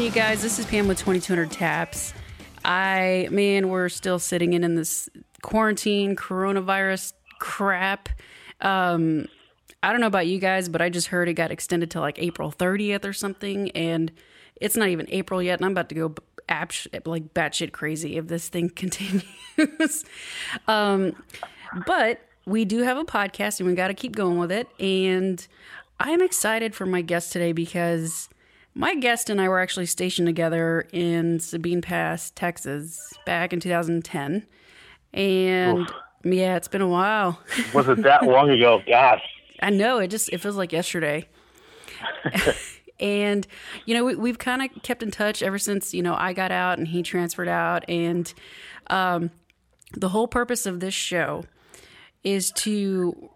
on, you guys? This is Pam with 2200 Taps. I, man, we're still sitting in, in this quarantine coronavirus crap. Um, I don't know about you guys, but I just heard it got extended to like April 30th or something, and it's not even April yet, and I'm about to go ap- like batshit crazy if this thing continues. um, but we do have a podcast, and we got to keep going with it. And I'm excited for my guest today because my guest and I were actually stationed together in Sabine Pass, Texas, back in 2010. And Oof. yeah, it's been a while. Was it that long ago? Gosh. I know it just it feels like yesterday. and you know we, have kind of kept in touch ever since you know I got out and he transferred out, and um, the whole purpose of this show is to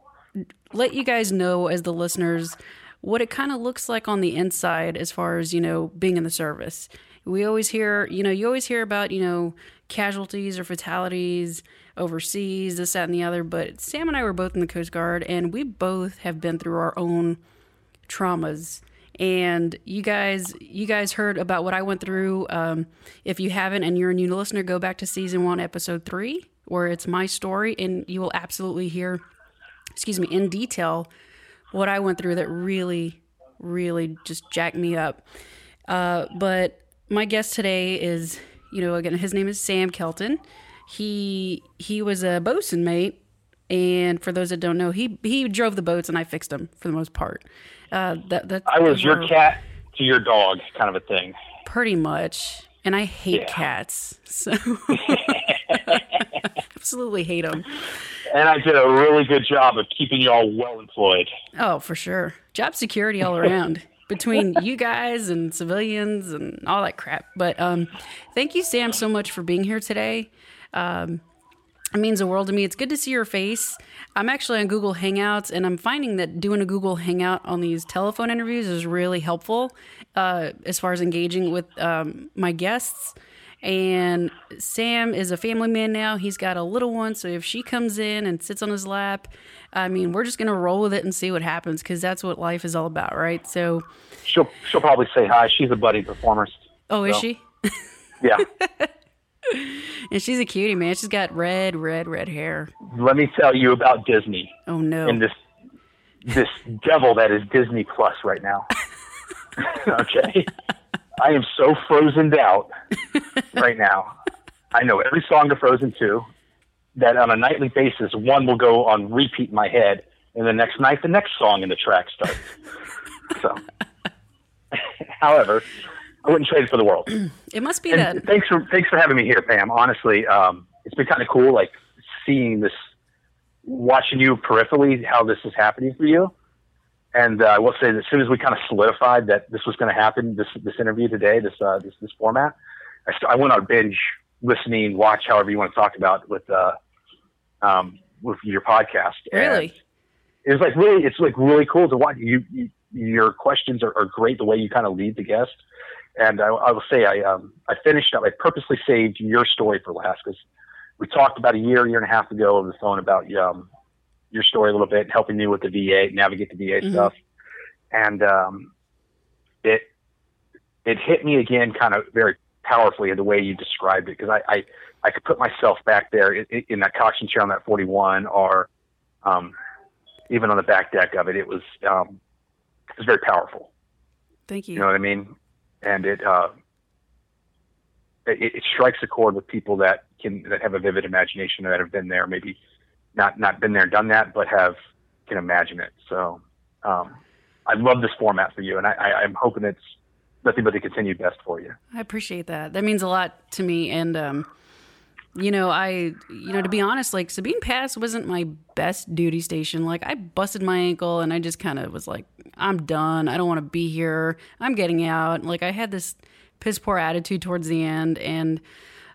let you guys know as the listeners what it kind of looks like on the inside as far as you know being in the service. We always hear, you know, you always hear about, you know, casualties or fatalities overseas, this, that, and the other. But Sam and I were both in the Coast Guard, and we both have been through our own traumas. And you guys, you guys heard about what I went through. Um, if you haven't, and you're a new listener, go back to season one, episode three, where it's my story, and you will absolutely hear, excuse me, in detail what I went through that really, really just jacked me up. Uh, but my guest today is, you know, again, his name is Sam Kelton he he was a bosun mate, and for those that don't know, he he drove the boats and I fixed them for the most part. Uh, that that I was your cat to your dog, kind of a thing. Pretty much, and I hate yeah. cats, so absolutely hate them. And I did a really good job of keeping you all well employed. Oh, for sure, job security all around. between you guys and civilians and all that crap. But um, thank you, Sam, so much for being here today. Um, it means the world to me. It's good to see your face. I'm actually on Google Hangouts, and I'm finding that doing a Google Hangout on these telephone interviews is really helpful uh, as far as engaging with um, my guests. And Sam is a family man now. He's got a little one, so if she comes in and sits on his lap, I mean, we're just gonna roll with it and see what happens because that's what life is all about, right? So she'll she'll probably say hi. She's a buddy performer. Oh, is she? yeah. and she's a cutie, man. She's got red, red, red hair. Let me tell you about Disney. Oh no! And this this devil that is Disney Plus right now. okay, I am so frozen out right now. I know every song to Frozen Two. That on a nightly basis, one will go on repeat in my head, and the next night, the next song in the track starts. so, however, I wouldn't trade it for the world. It must be and that. Thanks for thanks for having me here, Pam. Honestly, um, it's been kind of cool, like seeing this, watching you peripherally, how this is happening for you. And uh, I will say that as soon as we kind of solidified that this was going to happen, this this interview today, this uh, this this format, I, st- I went on binge listening, watch, however you want to talk about with uh, um, with your podcast. Really, it's like really, it's like really cool to watch. You, you your questions are, are great. The way you kind of lead the guest and I, I will say I um, I finished up. I purposely saved your story for last because we talked about a year, year and a half ago over the phone about um, your story a little bit, helping me with the VA, navigate the VA mm-hmm. stuff, and um, it it hit me again, kind of very powerfully in the way you described it because I, I I could put myself back there in, in that coxswain chair on that 41 or um, even on the back deck of it. It was um, it was very powerful. Thank you. You know what I mean? and it, uh, it, it strikes a chord with people that can that have a vivid imagination that have been there, maybe not not been there, done that, but have can imagine it. So um, I love this format for you, and I, I, I'm hoping it's nothing but the continued best for you. I appreciate that. That means a lot to me, and um, you know, I you know to be honest, like Sabine Pass wasn't my best duty station. Like I busted my ankle, and I just kind of was like, I'm done. I don't want to be here. I'm getting out. Like I had this piss poor attitude towards the end, and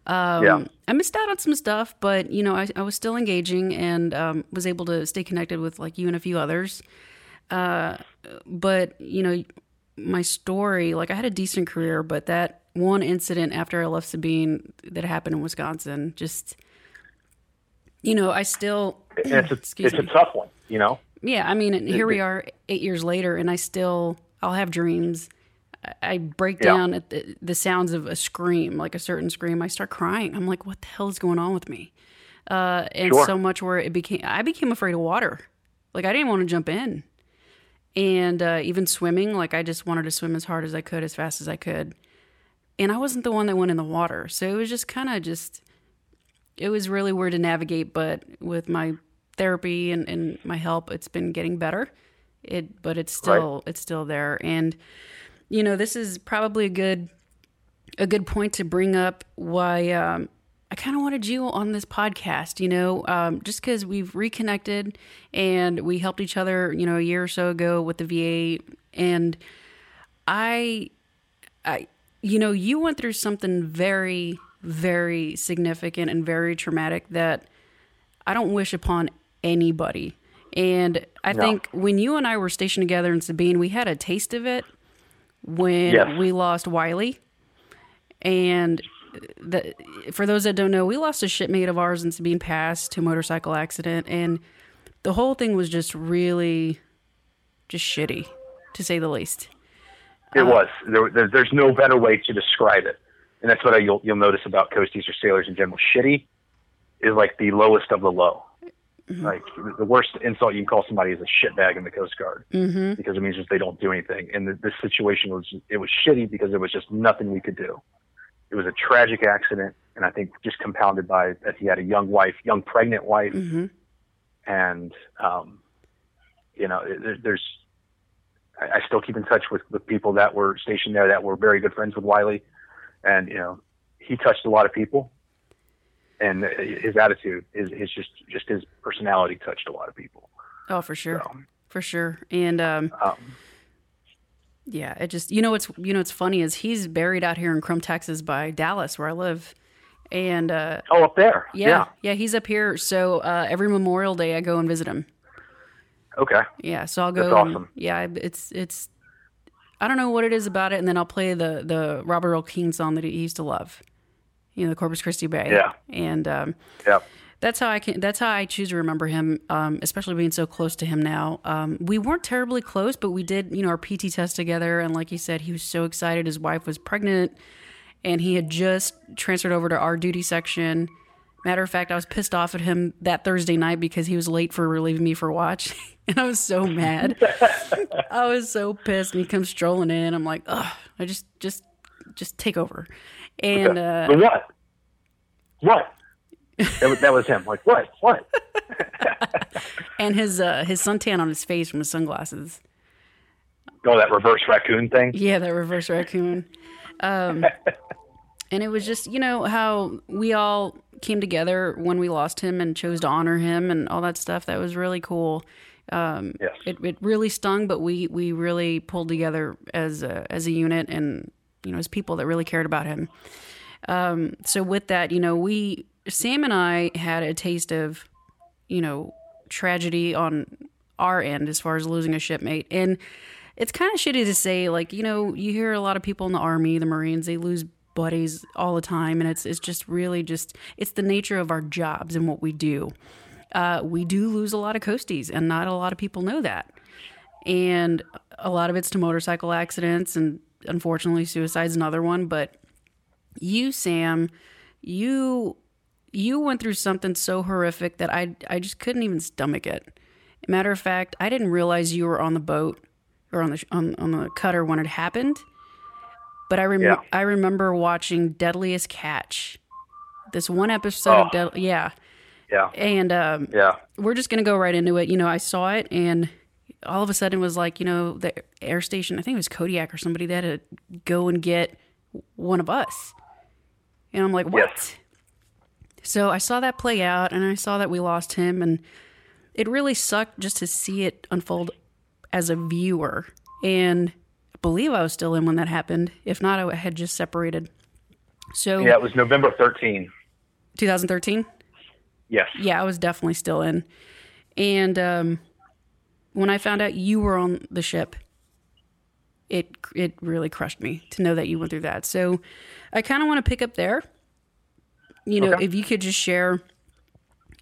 um, yeah. I missed out on some stuff. But you know, I, I was still engaging and um, was able to stay connected with like you and a few others. Uh, but you know, my story, like I had a decent career, but that one incident after I left Sabine that happened in Wisconsin, just you know, I still. it's a, it's me. a tough one, you know. Yeah, I mean, here we are eight years later, and I still I'll have dreams. I break Yeah. down at the, the sounds of a scream, like a certain scream. I start crying. I'm like, what the hell is going on with me? Uh, and Sure. so much where it became, I became afraid of water. Like I didn't want to jump in, and uh, even swimming. Like I just wanted to swim as hard as I could, as fast as I could. And I wasn't the one that went in the water, so it was just kind of just. It was really weird to navigate, but with my therapy and, and my help, it's been getting better. It, but it's still it's still there, and you know this is probably a good a good point to bring up why um, I kind of wanted you on this podcast, you know, um, just because we've reconnected and we helped each other, you know, a year or so ago with the VA. And I, I, you know, you went through something very, very significant and very traumatic that I don't wish upon anybody. And I No. think when you and I were stationed together in Sabine, we had a taste of it when Yes. we lost Wiley. And the, for those that don't know, we lost a shipmate of ours in Sabine Pass to a motorcycle accident, and the whole thing was just really, just shitty, to say the least. It uh, was. There, there, there's no better way to describe it, and that's what I, you'll you'll notice about coasties or sailors in general. Shitty is like the lowest of the low. Like the worst insult you can call somebody is a shitbag in the Coast Guard Mm-hmm. because it means just they don't do anything. And the, this situation was it was shitty because there was just nothing we could do. It was a tragic accident, and I think just compounded by that he had a young wife, young pregnant wife, Mm-hmm. and um, you know there, there's I, I still keep in touch with with people that were stationed there that were very good friends with Wiley, and you know he touched a lot of people, and his attitude is his just just his personality touched a lot of people. Oh, for sure, So, for sure. And um, um, yeah, it just you know what's you know what's funny is he's buried out here in Krum, Texas, by Dallas, where I live. And uh, oh, up there, yeah, yeah, he's up here. So uh, every Memorial Day, I go and visit him. okay, Yeah, so I'll go. That's and- awesome. yeah, it's it's. I don't know what it is about it, and then I'll play the the Robert Earl Keen song that he used to love. You know, the Corpus Christi Bay. Yeah. and um, yeah, that's how I can. That's how I choose to remember him, um, especially being so close to him now. Um, we weren't terribly close, but we did, you know, our PT test together. And like you said, he was so excited. His wife was pregnant, and he had just transferred over to our duty section. Matter of fact, I was pissed off at him that Thursday night because he was late for relieving me for watch, and I was so mad. I was so pissed, and he comes strolling in. I'm like, ugh, I just, just, just take over. And uh, the what? What? that, was, that was him. Like what? What? and his uh, his suntan on his face from his sunglasses. Oh, that reverse raccoon thing. Yeah, that reverse raccoon. Um, and it was just, you know, how we all came together when we lost him and chose to honor him and all that stuff. That was really cool. Um, Yes. it, it really stung, but we, we really pulled together as a, as a unit and, you know, as people that really cared about him. Um, so with that, you know, we, Sam and I had a taste of, you know, tragedy on our end as far as losing a shipmate. And it's kind of shitty to say, like, you know, you hear a lot of people in the army, the Marines, they lose buddies all the time. And it's, it's just really just, it's the nature of our jobs and what we do. Uh, we do lose a lot of coasties, and not a lot of people know that. And a lot of it's to motorcycle accidents, and unfortunately, suicide's another one. But you, Sam, you you went through something so horrific that I I just couldn't even stomach it. Matter of fact, I didn't realize you were on the boat or on the on, on the cutter when it happened. But I rem- Yeah. I remember watching Deadliest Catch. This one episode of Oh. Dead- yeah. Yeah, And um, yeah. we're just gonna go right into it. You know, I saw it, and all of a sudden it was like, you know, the air station. I think it was Kodiak or somebody that had to go and get one of us. And I'm like, what? Yes. So I saw that play out, and I saw that we lost him, and it really sucked just to see it unfold as a viewer. And I believe I was still in when that happened. If not, I had just separated. So Yeah, it was November 13. 2013. Yes. yeah, I was definitely still in. And um, when I found out you were on the ship, it it really crushed me to know that you went through that. So I kind of want to pick up there. You know, Okay. if you could just share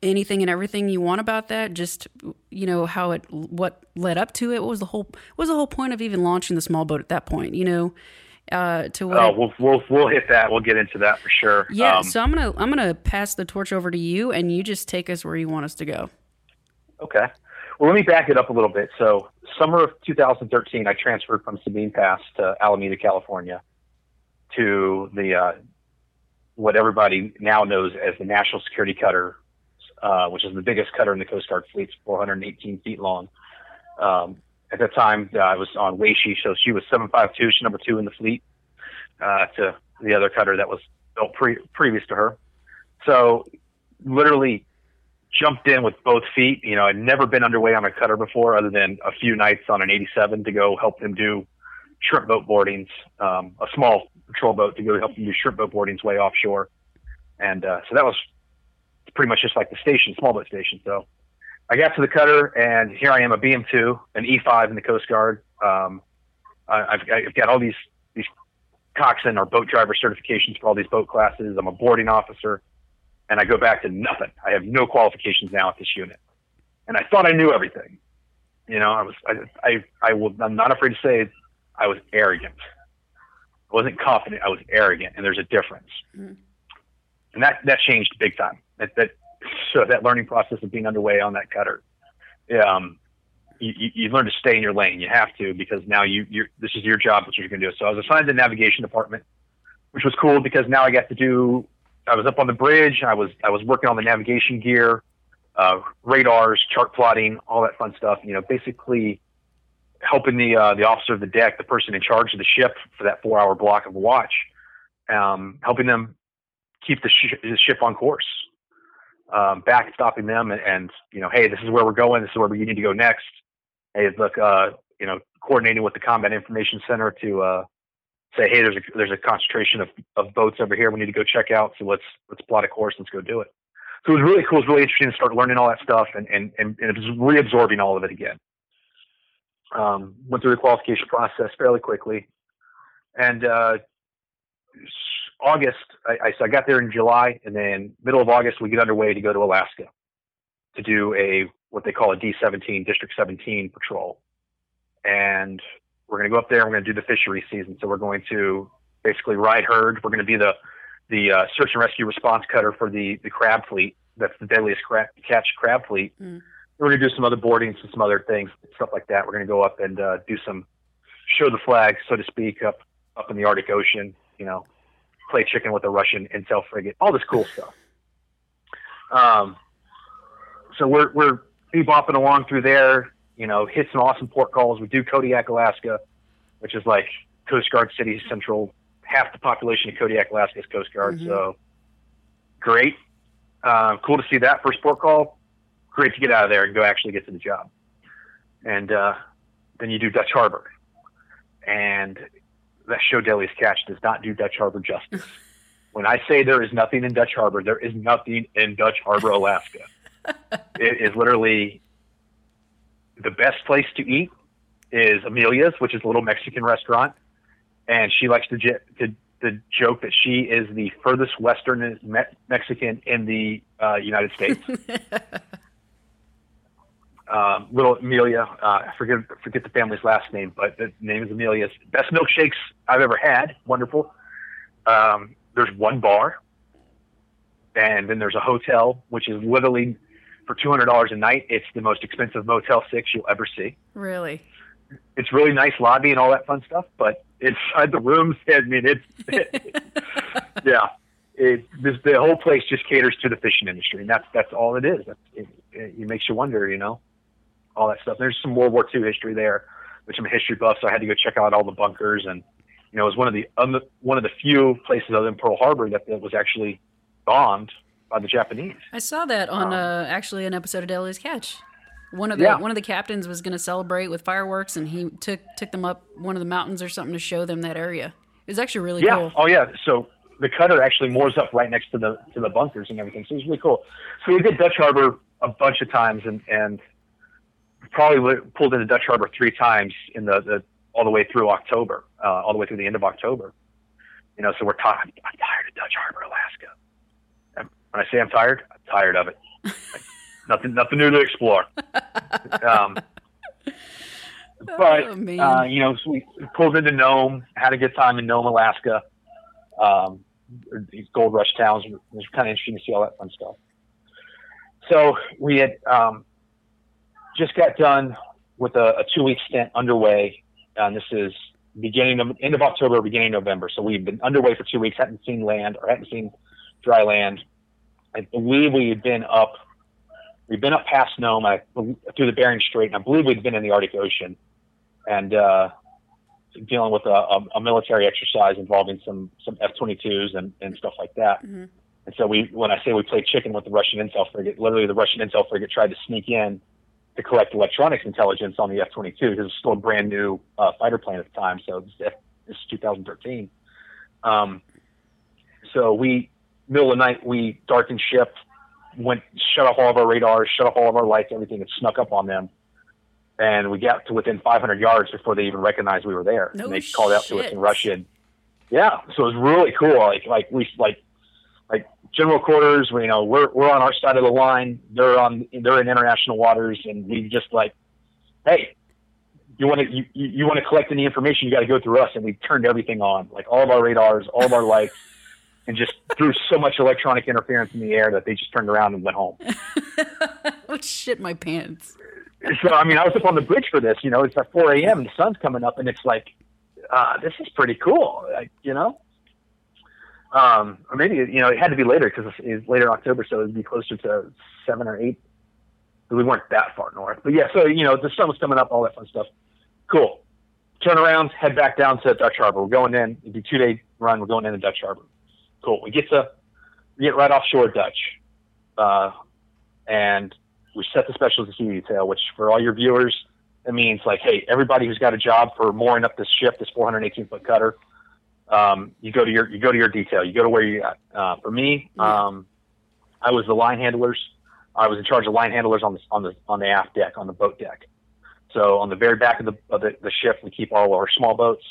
anything and everything you want about that? Just you know how it, what led up to it. What was the whole what was the whole point of even launching the small boat at that point? You know, uh, to what? Oh, we'll we'll we'll hit that. We'll get into that for sure. Yeah. Um, so I'm gonna I'm gonna pass the torch over to you, and you just take us where you want us to go. Okay. Well, let me back it up a little bit. So, summer of 2013, I transferred from Sabine Pass to Alameda, California, to the uh, what everybody now knows as the National Security Cutter, uh, which is the biggest cutter in the Coast Guard fleet, 418 feet long. Um, at that time, uh, I was on Waesche, so she was 752, she's number two in the fleet, uh, to the other cutter that was built pre- previous to her. So, literally jumped in with both feet. You know, I'd never been underway on a cutter before, other than a few nights on an 87 to go help them do shrimp boat boardings, um, a small patrol boat to go help them do shrimp boat boardings way offshore. And uh, so that was pretty much just like the station, small boat station. So I got to the cutter, and here I am, a BM2, an E5 in the Coast Guard. Um, I, I've, I've got all these these coxswain or boat driver certifications for all these boat classes. I'm a boarding officer and I go back to nothing. I have no qualifications now at this unit, and I thought I knew everything. You know, I was I I, I will I'm not afraid to say I was arrogant. I wasn't confident. I was arrogant, and there's a difference. Mm-hmm. And that that changed big time. That that so that learning process of being underway on that cutter. Um, you, you learn to stay in your lane. You have to because now you you're this is your job. What you're going to do. So I was assigned to the navigation department, which was cool because now I got to do I was up on the bridge. I was I was working on the navigation gear, uh, radars, chart plotting, all that fun stuff. You know, basically helping the uh, the officer of the deck, the person in charge of the ship for that four hour block of watch, um, helping them keep the, sh- the ship on course, um, backstopping them, and, and, you know, hey, this is where we're going. This is where we need to go next. Hey, look, uh, you know, coordinating with the Combat Information Center to uh, say, hey, there's a there's a concentration of, of boats over here. We need to go check out. So let's let's plot a course. Let's go do it. So it was really cool. It was really interesting to start learning all that stuff and and and, and was reabsorbing all of it again. Um, went through the qualification process fairly quickly, and uh, August. I, I so I got there in July, and then middle of August we get underway to go to Alaska to do a what they call a D17 District 17 patrol, and we're going to go up there. and We're going to do the fishery season. So we're going to basically ride herd. We're going to be the the uh, search and rescue response cutter for the the crab fleet. That's the deadliest crab, catch crab fleet. Mm. We're going to do some other boardings and some other things, stuff like that. We're going to go up and uh, do some show the flag, so to speak, up up in the Arctic Ocean. You know, play chicken with a Russian intel frigate. All this cool stuff. Um, so we're we're bebopping along through there you know, hit some awesome port calls. We do Kodiak, Alaska, which is like Coast Guard City Central. Half the population of Kodiak, Alaska is Coast Guard. Mm-hmm. So great. Uh, cool to see that first port call. Great to get out of there and go actually get to the job. And uh, then you do Dutch Harbor. And that show Deadliest Catch does not do Dutch Harbor justice. when I say there is nothing in Dutch Harbor, there is nothing in Dutch Harbor, Alaska. it is literally the best place to eat is Amelia's, which is a little Mexican restaurant, and she likes to, j- to, to joke that she is the furthest Western me- Mexican in the uh, United States. um, little Amelia, uh, I forget forget the family's last name, but the name is Amelia's. Best milkshakes I've ever had. Wonderful. Um, there's one bar, and then there's a hotel, which is literally for two hundred dollars a night, it's the most expensive Motel Six you'll ever see. Really? It's really nice lobby and all that fun stuff, but inside the rooms, I mean, it's it, yeah, it, this, the whole place just caters to the fishing industry, and that's that's all it is. That's, it, it, it makes you wonder, you know, all that stuff. There's some World War II history there, which I'm a history buff, so I had to go check out all the bunkers, and you know, it was one of the um, one of the few places other than Pearl Harbor that, that was actually bombed by the Japanese. I saw that on um, uh, actually an episode of Deadliest Catch. One of the yeah. one of the captains was going to celebrate with fireworks, and he took took them up one of the mountains or something to show them that area. It was actually really yeah. cool. Oh yeah. So the cutter actually moors up right next to the to the bunkers and everything. So it was really cool. So we did Dutch Harbor a bunch of times, and and probably pulled into Dutch Harbor three times in the, the all the way through October, uh, all the way through the end of October. You know, so we're tired. I'm tired of Dutch Harbor, Alaska When I say I'm tired, I'm tired of it. nothing, nothing new to explore. Um, but Oh, uh, you know, so we pulled into Nome, had a good time in Nome, Alaska. Um, these gold rush towns. It was kind of interesting to see all that fun stuff. So we had um, just got done with a, a two week stint underway, and this is beginning of end of October, beginning of November. So we've been underway for two weeks, hadn't seen land or hadn't seen dry land. I believe we had been up. We've been up past Nome I, through the Bering Strait, and I believe we'd been in the Arctic Ocean, and uh, dealing with a, a, a military exercise involving some some F-22s and, and stuff like that. Mhm. And so we, when I say we played chicken with the Russian intel frigate, literally the Russian intel frigate tried to sneak in to collect electronics intelligence on the F-22 because it was still a brand new uh, fighter plane at the time. So this, this is 2013. Um, so we, middle of the night, we darkened ship, went, shut off all of our radars, shut off all of our lights, everything, and snuck up on them. And we got to within 500 yards before they even recognized we were there. No and they called out to us shit. in Russian. Yeah, so it was really cool. Like, like we, like, like general quarters. We, you know, we're we're on our side of the line. They're on, they're in international waters, and we just like, hey, you want to you you want to collect any information, you got to go through us. And we turned everything on, like all of our radars, all of our lights, and just threw so much electronic interference in the air that they just turned around and went home. oh shit, my pants. so I mean, I was up on the bridge for this. You know, it's at 4 a.m. the sun's coming up, and it's like, uh, this is pretty cool. Like, you know, um, or maybe you know, it had to be later because it's, it's later in October, so it'd be closer to seven or eight. We weren't that far north, but yeah. So you know, the sun was coming up, all that fun stuff. Cool. Turn around, head back down to Dutch Harbor. We're going in. It'd be two day run. We're going into Dutch Harbor. Cool. We get to we get right offshore Dutch, uh, and we set the specialty detail, which for all your viewers, it means like, hey, everybody who's got a job for mooring up this ship, this 418 foot cutter, um, you go to your you go to your detail. You go to where you at. Uh, for me, um, I was the line handlers. I was in charge of line handlers on the on the on the aft deck, on the boat deck. So on the very back of the of the, the ship, we keep all our small boats,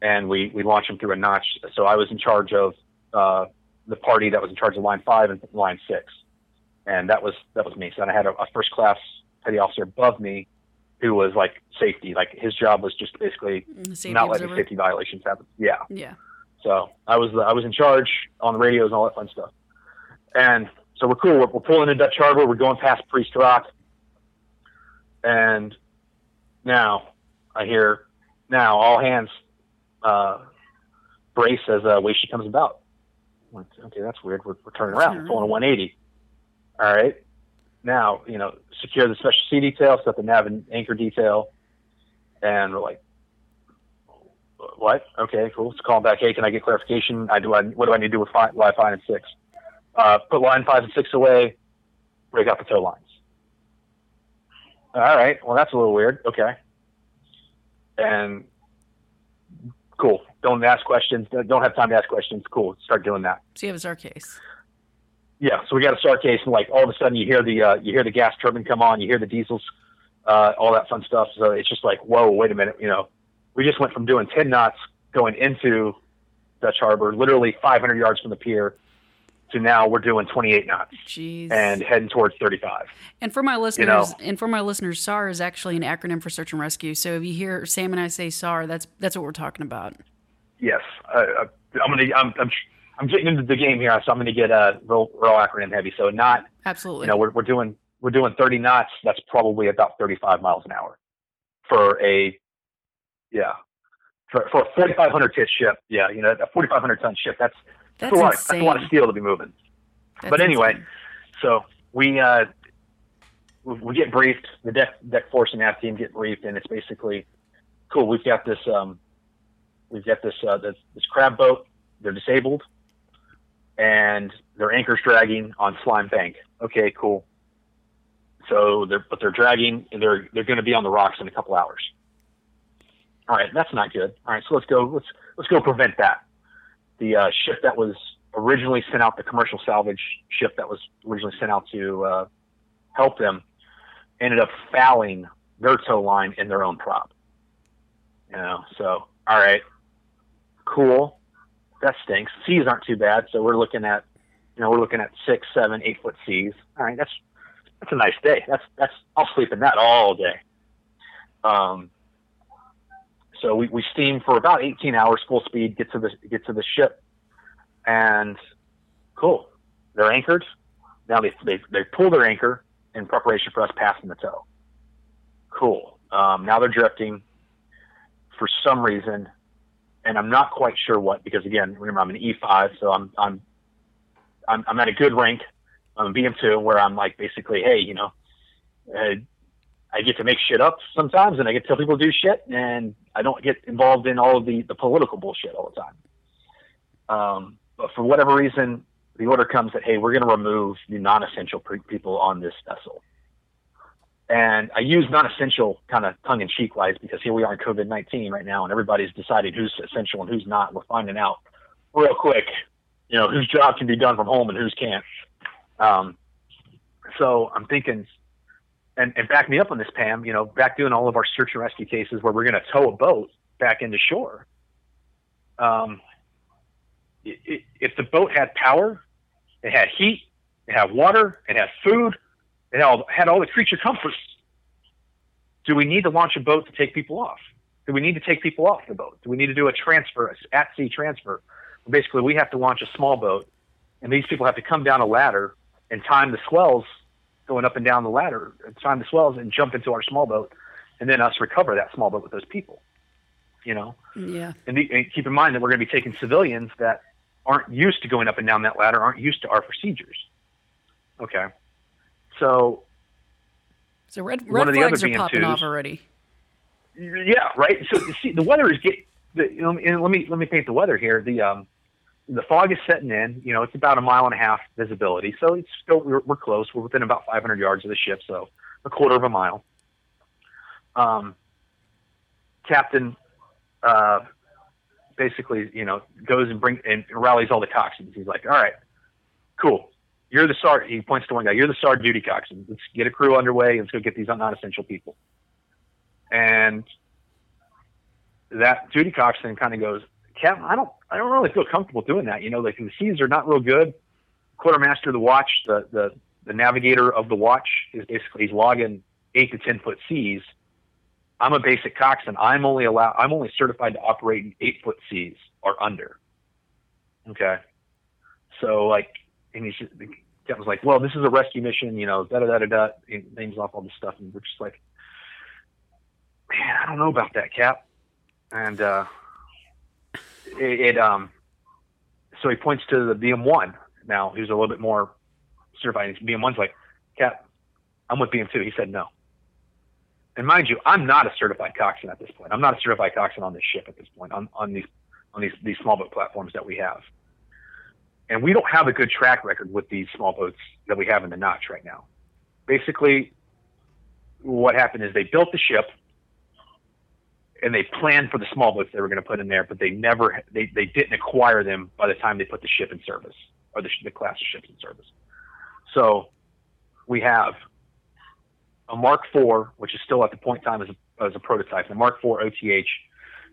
and we we launch them through a notch. So I was in charge of uh, the party that was in charge of line five and line six, and that was that was me. So then I had a, a first class petty officer above me, who was like safety. Like his job was just basically Mm, Safety not letting observer. safety violations happen. Yeah. Yeah. So I was I was in charge on the radios and all that fun stuff. And so we're cool. We're, we're pulling in Dutch Harbor. We're going past Priest Rock. And now I hear now all hands uh, brace as uh, Waesche comes about. Okay, that's weird. We're, we're turning around. We're pulling a 180. All right. Now you know secure the special sea detail, set the nav and anchor detail, and we're like what? Okay, cool. Let's call back. Hey, can I get clarification? I do. I, what do I need to do with five, line five and six? Uh, put line five and six away. Break out the tow lines. All right. Well, that's a little weird. Okay. And cool. Don't ask questions. Don't have time to ask questions. Cool. Start doing that. So you have a SAR case. Yeah, so we got a SAR case, and like all of a sudden you hear the uh, you hear the gas turbine come on, you hear the diesels, uh, all that fun stuff. So it's just like, whoa, wait a minute, you know, we just went from doing 10 knots going into Dutch Harbor, literally 500 yards from the pier, to now we're doing 28 knots Jeez. and heading towards 35. And for my listeners, know. and for my listeners, SAR is actually an acronym for search and rescue. So if you hear Sam and I say SAR, that's that's what we're talking about. Yes, uh, uh, I'm gonna I'm, I'm I'm getting into the game here, so I'm gonna get uh, real real acronym heavy. So not Absolutely. you know we're we're doing we're doing 30 knots. That's probably about 35 miles an hour for a yeah for for a 4,500 tit ship. Yeah, you know a 4,500 ton ship. That's that's, that's, a lot. Of, insane. that's a lot of steel to be moving. That's but anyway, insane. so we uh we, get briefed. The deck deck force and nav team get briefed, and it's basically cool. We've got this um we've got this uh this, this crab boat. They're disabled, and their anchor's dragging on Slime Bank. Okay, cool. So they're but they're dragging, and they're they're going to be on the rocks in a couple hours. All right, that's not good. All right, so let's go. Let's let's go prevent that. The uh, ship that was originally sent out, the commercial salvage ship that was originally sent out to uh, help them, ended up fouling their tow line in their own prop. You know, so all right, cool. That stinks. Seas aren't too bad, so we're looking at You know, we're looking at six, seven, eight foot seas. All right, that's that's a nice day. That's that's I'll sleep in that all day. Um, so we, we steam for about 18 hours full speed, get to the get to the ship, and cool. They're anchored. Now they they they pull their anchor in preparation for us passing the tow. Cool. Um, now they're drifting for some reason, and I'm not quite sure what because again, remember I'm an E5, so I'm I'm I'm, I'm at a good rank. I'm a BM2 where I'm like basically, hey, you know, uh, I get to make shit up sometimes, and I get to tell people to do shit, and I don't get involved in all of the the political bullshit all the time. Um, but for whatever reason, the order comes that hey, we're going to remove the non-essential pre- people on this vessel. And I use non-essential kind of tongue-in-cheek wise because here we are in COVID-19 right now, and everybody's deciding who's essential and who's not. We're finding out real quick, you know, whose job can be done from home and whose can't. Um, so I'm thinking, and, and back me up on this, Pam. You know, back doing all of our search and rescue cases where we're going to tow a boat back into shore. Um, it, it, if the boat had power, it had heat, it had water, it had food, it had, had all the creature comforts. Do we need to launch a boat to take people off? Do we need to take people off the boat? Do we need to do a transfer, at sea transfer? Basically, we have to launch a small boat, and these people have to come down a ladder and time the swells going up and down the ladder, time the swells, and jump into our small boat, and then us recover that small boat with those people. You know, Yeah. and, the, and keep in mind that we're going to be taking civilians that aren't used to going up and down that ladder, aren't used to our procedures. Okay, so So red One red of the other flags are popping BM2s off already. yeah, right. So see, the weather is get. The, you know, and let me let me paint the weather here. The um, the fog is setting in. You know, it's about a mile and a half visibility, so it's still we're, we're close. We're within about 500 yards of the ship, so a quarter of a mile. Um, Captain, uh, basically, you know, goes and bring and rallies all the coxswains. He's like, "All right, cool. You're the SAR." He points to one guy. You're the SAR duty coxswain. Let's get a crew underway. Let's go get these non-essential people. And that duty coxswain kind of goes, Captain, I don't, I don't really feel comfortable doing that. You know, like the seas are not real good. Quartermaster of the watch, the, the, the navigator of the watch is basically, he's logging eight to 10 foot seas. I'm a basic coxswain. I'm only allowed, I'm only certified to operate in eight foot seas or under. Okay. So like, and he's just, the like, well, this is a rescue mission, you know, da da da da da, names off all this stuff. And we're just like, man, I don't know about that, Cap. And uh, it, it um, so he points to the BM1 now, who's a little bit more certified. And BM1's like, Cap, I'm with BM2. He said no. And mind you, I'm not a certified coxswain at this point. I'm not a certified coxswain on this ship at this point, on, on these on these these small boat platforms that we have. And we don't have a good track record with these small boats that we have in the notch right now. Basically, what happened is they built the ship and they planned for the small boats they were going to put in there, but they never they, they didn't acquire them by the time they put the ship in service or the, the class of ships in service. So we have a Mark IV, which is still at the point in time as a, as a prototype. The Mark IV OTH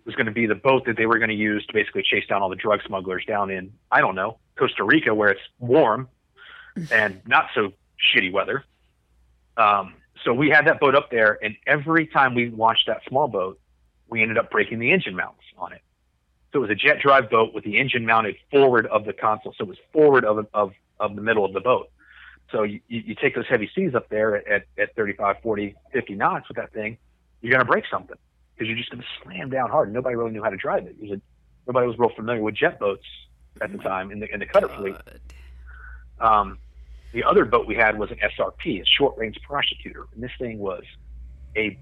was going to be the boat that they were going to use to basically chase down all the drug smugglers down in I don't know Costa Rica where it's warm and not so shitty weather. Um, so we had that boat up there, and every time we launched that small boat, we ended up breaking the engine mounts on it. So it was a jet drive boat with the engine mounted forward of the console. So it was forward of, of, of the middle of the boat. So you, you take those heavy seas up there at, at 35, 40, 50 knots with that thing, you're going to break something because you're just going to slam down hard. Nobody really knew how to drive it. it nobody was real familiar with jet boats at the time in the, in the cutter fleet. Um, the other boat we had was an SRP, a short range prosecutor. And this thing was a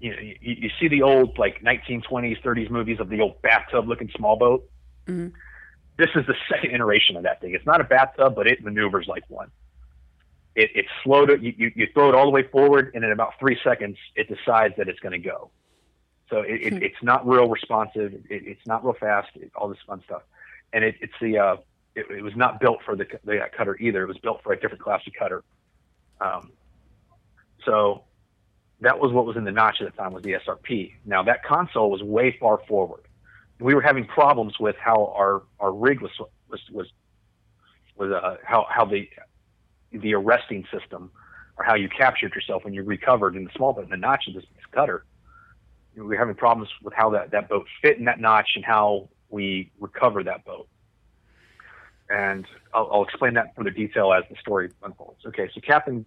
you know, you, you see the old like 1920s, 30s movies of the old bathtub looking small boat. Mhm. This is the second iteration of that thing. It's not a bathtub, but it maneuvers like one. It, it's slow to, you, you, you throw it all the way forward, and in about three seconds, it decides that it's going to go. So it, it, it's not real responsive. It, it's not real fast. All this fun stuff, and it, it's the uh, it, it was not built for the, the cutter either. It was built for a different class of cutter. Um, so that was what was in the notch at the time was the SRP. Now that console was way far forward. We were having problems with how our, our rig was was was was uh, how how the the arresting system or how you captured yourself when you recovered in the small boat in the notch of this, cutter. We were having problems with how that, that boat fit in that notch and how we recover that boat. And I'll, I'll explain that in further detail as the story unfolds. Okay, so Captain,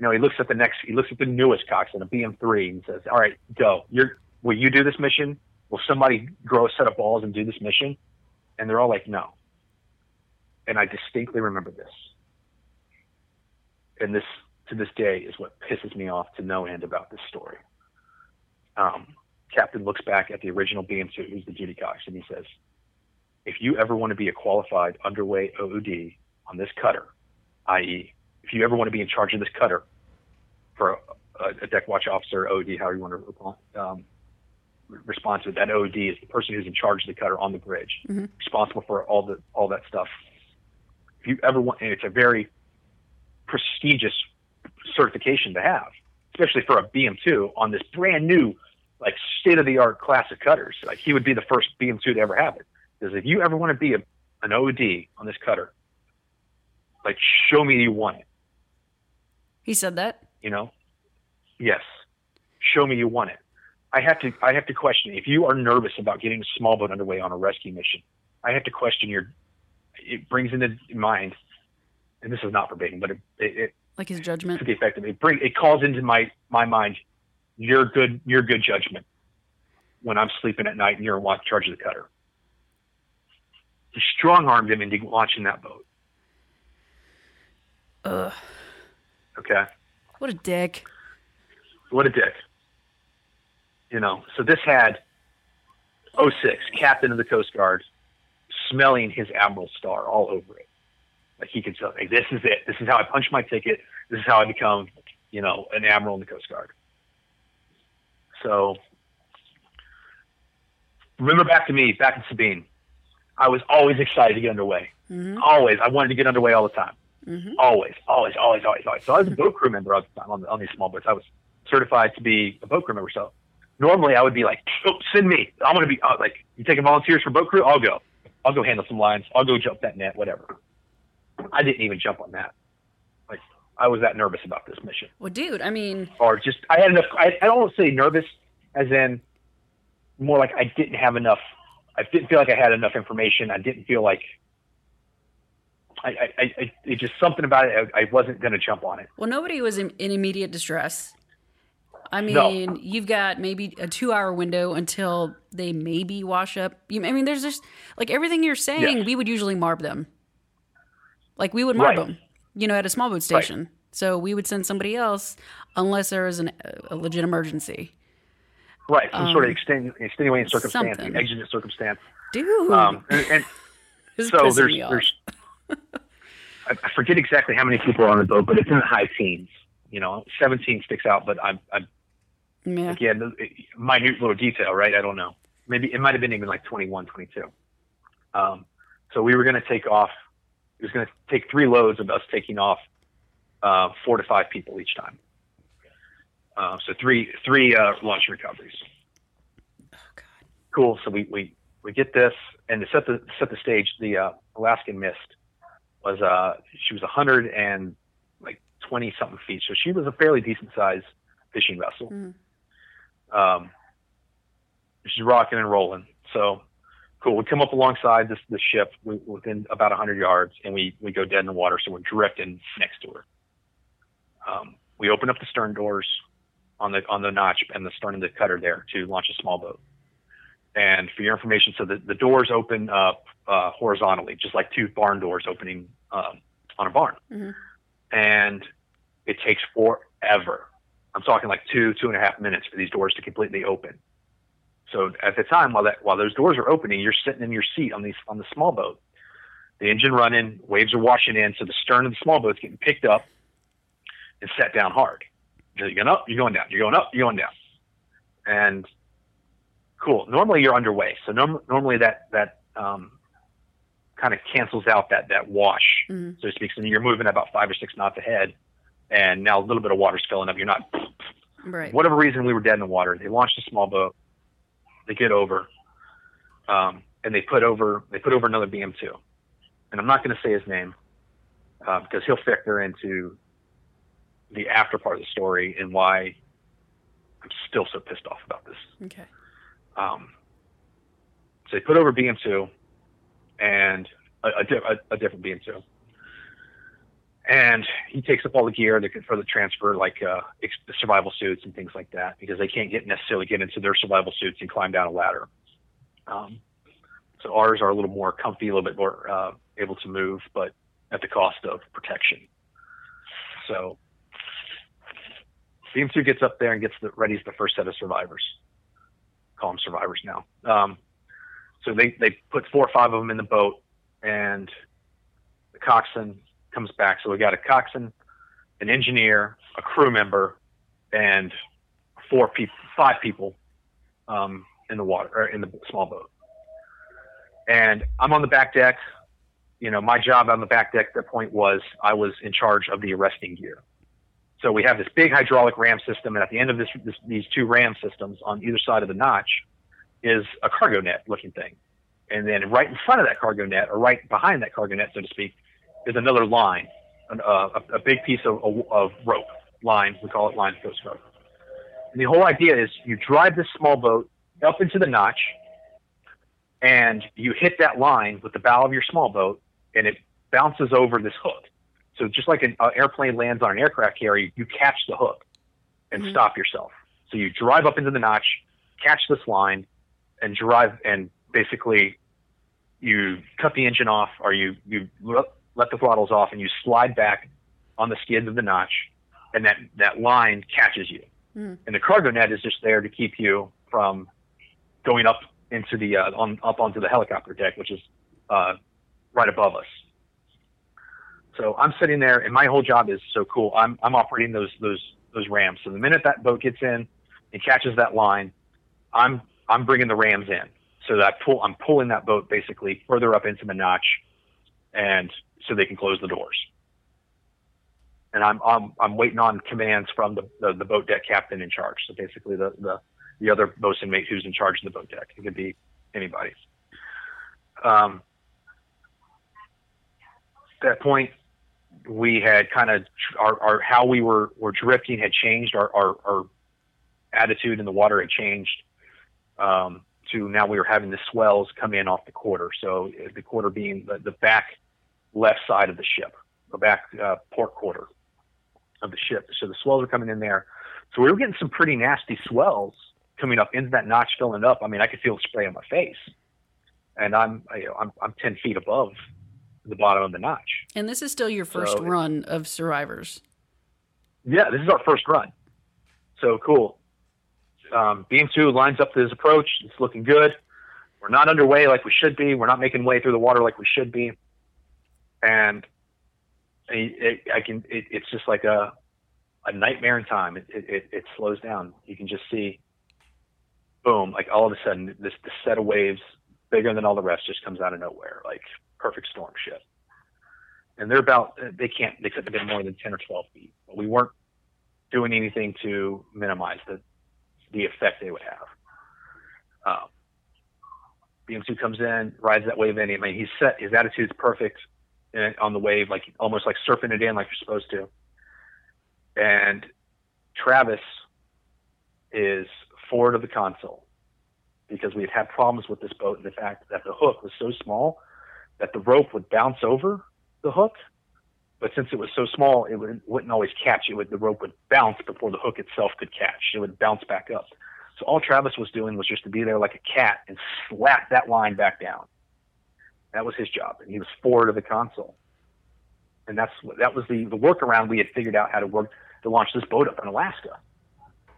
you know, he looks at the next, he looks at the newest coxswain, a BM3, and says, "All right, go. You're, will you do this mission? Will somebody grow a set of balls and do this mission?" And they're all like, "No." And I distinctly remember this. And this to this day is what pisses me off to no end about this story. Um, Captain looks back at the original BM2, who's the duty cox, and he says, if you ever want to be a qualified underway OOD on this cutter, i.e., if you ever want to be in charge of this cutter for a, a deck watch officer, OOD, however you want to um, respond to it, that OD is the person who's in charge of the cutter on the bridge, Mhm. responsible for all the all that stuff. If you ever want, and it's a very prestigious certification to have, especially for a BM2 on this brand new, like state of the art class of cutters. Like he would be the first BM2 to ever have it. Because if you ever want to be a, an OD on this cutter, like show me you want it. He said that. You know, yes, show me you want it. I have to. I have to question if you are nervous about getting a small boat underway on a rescue mission. I have to question your. It brings into mind, and this is not verbatim, but it, it, it Like his judgment. to the effect of it bring it calls into my my mind your good your good judgment when I'm sleeping at night and you're in watch charge of the cutter. He strong armed him into launching that boat. Ugh. Okay, What a dick. what a dick. You know, so this had 06 captain of the Coast Guard smelling his admiral star all over it. Like he could say, hey, "This is it. This is how I punch my ticket. This is how I become, you know, an admiral in the Coast Guard." So, remember back to me, back in Sabine. I was always excited to get underway. hmm Always, I wanted to get underway all the time. Hmm Always, always, always, always, always. So I was a boat crew member all the time on, on these small boats. I was certified to be a boat crew member. So normally I would be like, oh, send me. I'm going to be uh, like, you taking volunteers for boat crew? I'll go. I'll go handle some lines. I'll go jump that net, whatever. I didn't even jump on that. Like I was that nervous about this mission, Well, dude, I mean, or just I had enough. I, I don't want to say nervous, as in more like I didn't have enough. I didn't feel like I had enough information. I didn't feel like I, I, I, it just something about it. I, I wasn't going to jump on it. well, nobody was in, in immediate distress. I No. mean, you've got maybe a two hour window until they maybe wash up. You, I mean, there's just like everything you're saying, Yes. we would usually marb them. Like we would marb Right. them, you know, at a small boat station. So we would send somebody else unless there was an, a legit emergency. Right, some sort of Um, extenu- extenuating circumstance, something. exigent circumstance. Dude, Um, and, and so there's, there's I, forget exactly how many people are on the boat, but it's in the high teens. You know, 17 sticks out, but I'm, I'm yeah. again, the- minute little detail, right? I don't know. Maybe it might have been even like 21, 22. Um, so we were going to take off. It was going to take three loads of us taking off uh, four to five people each time. Uh, so three three uh, launch recoveries. Oh, God. Cool. So we, we, we get this, and to set the set the stage, the uh, Alaskan Mist was uh she was a hundred and like twenty something feet, so she was a fairly decent sized fishing vessel. Mhm. Um, she's rocking and rolling. So cool. We come up alongside this this ship wi- within about hundred yards, and we we go dead in the water, so we're drifting next to her. Um, we open up the stern doors on the on the notch and the stern of the cutter there to launch a small boat. And for your information, so the, the doors open up uh, horizontally, just like two barn doors opening um, on a barn. Mhm. And it takes forever. I'm talking like two, two and a half minutes for these doors to completely open. So at the time, while that while those doors are opening, you're sitting in your seat on these on the small boat. The engine running, waves are washing in, so the stern of the small boat's getting picked up and set down hard. You're going up, you're going down, you're going up, you're going down. And cool. Normally you're underway, so norm- normally that that um, kind of cancels out that that wash, Mhm. so to speak. So you're moving about five or six knots ahead, and now a little bit of water's filling up. You're not Right. whatever reason we were dead in the water. They launched a small boat. They get over, um, and they put over they put over another BM2, and I'm not going to say his name, uh, because he'll factor into the after part of the story and why I'm still so pissed off about this. Okay. Um, so they put over BM2 and a, a, a, different BM2. And he takes up all the gear for the transfer, like uh, survival suits and things like that, because they can't get necessarily get into their survival suits and climb down a ladder. Um, so ours are a little more comfy, a little bit more uh, able to move, but at the cost of protection. So BM2 gets up there and gets the readies the first set of survivors. Call them survivors now. Um, so they, they put four or five of them in the boat, and the coxswain comes back. So we got a coxswain, an engineer, a crew member, and four people, five people um, in the water in the small boat. And I'm on the back deck. You know, my job on the back deck at that point was I was in charge of the arresting gear. So we have this big hydraulic ram system, and at the end of this, this these two ram systems on either side of the notch is a cargo net looking thing. And then right in front of that cargo net, or right behind that cargo net, so to speak, is another line, an, uh, a, a big piece of, of rope line. We call it line Coast Guard. And the whole idea is you drive this small boat up into the notch, and you hit that line with the bow of your small boat, and it bounces over this hook. So just like an uh, airplane lands on an aircraft carrier, you catch the hook and Mhm. stop yourself. So you drive up into the notch, catch this line, and drive, and basically you cut the engine off, or you you let the throttles off, and you slide back on the skids of the notch, and that that line catches you. Mm. And the cargo net is just there to keep you from going up into the uh, on up onto the helicopter deck, which is uh, right above us. So I'm sitting there, and my whole job is so cool. I'm I'm operating those those those rams. So the minute that boat gets in and catches that line, I'm I'm bringing the rams in. So that I pull I'm pulling that boat basically further up into the notch, and so they can close the doors. And I'm I'm I'm waiting on commands from the the, the boat deck captain in charge. So basically the the the other bosun mate who's in charge of the boat deck. It could be anybody. Um, at that point, we had kind of our, our how we were were drifting had changed. Our our, our attitude in the water had changed. Um, to now we were having the swells come in off the quarter. So uh, the quarter being the, the back left side of the ship, the back uh, port quarter of the ship. So the swells were coming in there. So we were getting some pretty nasty swells coming up into that notch, filling up. I mean, I could feel it spray on my face, and I'm I, I'm I'm ten feet above the bottom of the notch. And this is still your first So- run of Survivors. Yeah, this is our first run. So cool. Um, BM2 lines up to his approach. It's looking good. We're not underway like we should be. We're not making way through the water like we should be. And it, it, I can. It, it's just like a a nightmare in time. It, it, it, it slows down. You can just see, boom! Like all of a sudden, this, this set of waves, bigger than all the rest, just comes out of nowhere. Like perfect storm shit. And they're about. They can't. They couldn't have been more than ten or twelve feet. But we weren't doing anything to minimize the the effect they would have. Um, BM2 comes in, rides that wave in. I mean, he's set. His attitude's perfect on the wave, like almost like surfing it in, like you're supposed to. And Travis is forward of the console because we had had problems with this boat and the fact that the hook was so small that the rope would bounce over the hook. But since it was so small, it would, wouldn't always catch. It would the rope would bounce before the hook itself could catch. It would bounce back up. So all Travis was doing was just to be there like a cat and slap that line back down. That was his job, and he was forward of the console. And that's that was the the workaround we had figured out how to work to launch this boat up in Alaska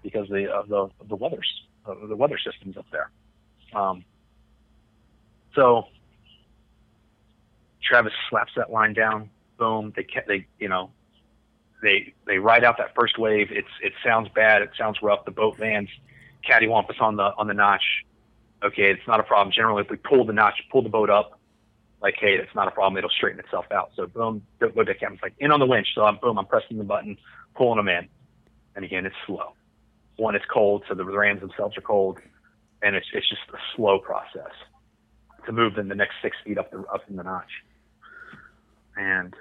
because the of the of the weathers of the weather systems up there. Um, so Travis slaps that line down. Boom. They they you know they they ride out that first wave. It's it sounds bad. It sounds rough. The boat lands cattywampus on the on the notch. Okay, it's not a problem. Generally, if we pull the notch, pull the boat up, like hey, that's not a problem. It'll straighten itself out. So boom, the boat deck captain's like in on the winch. So I'm boom, I'm pressing the button, pulling them in. And again, it's slow. One, it's cold, so the rams themselves are cold, and it's it's just a slow process to move them the next six feet up the up in the notch. And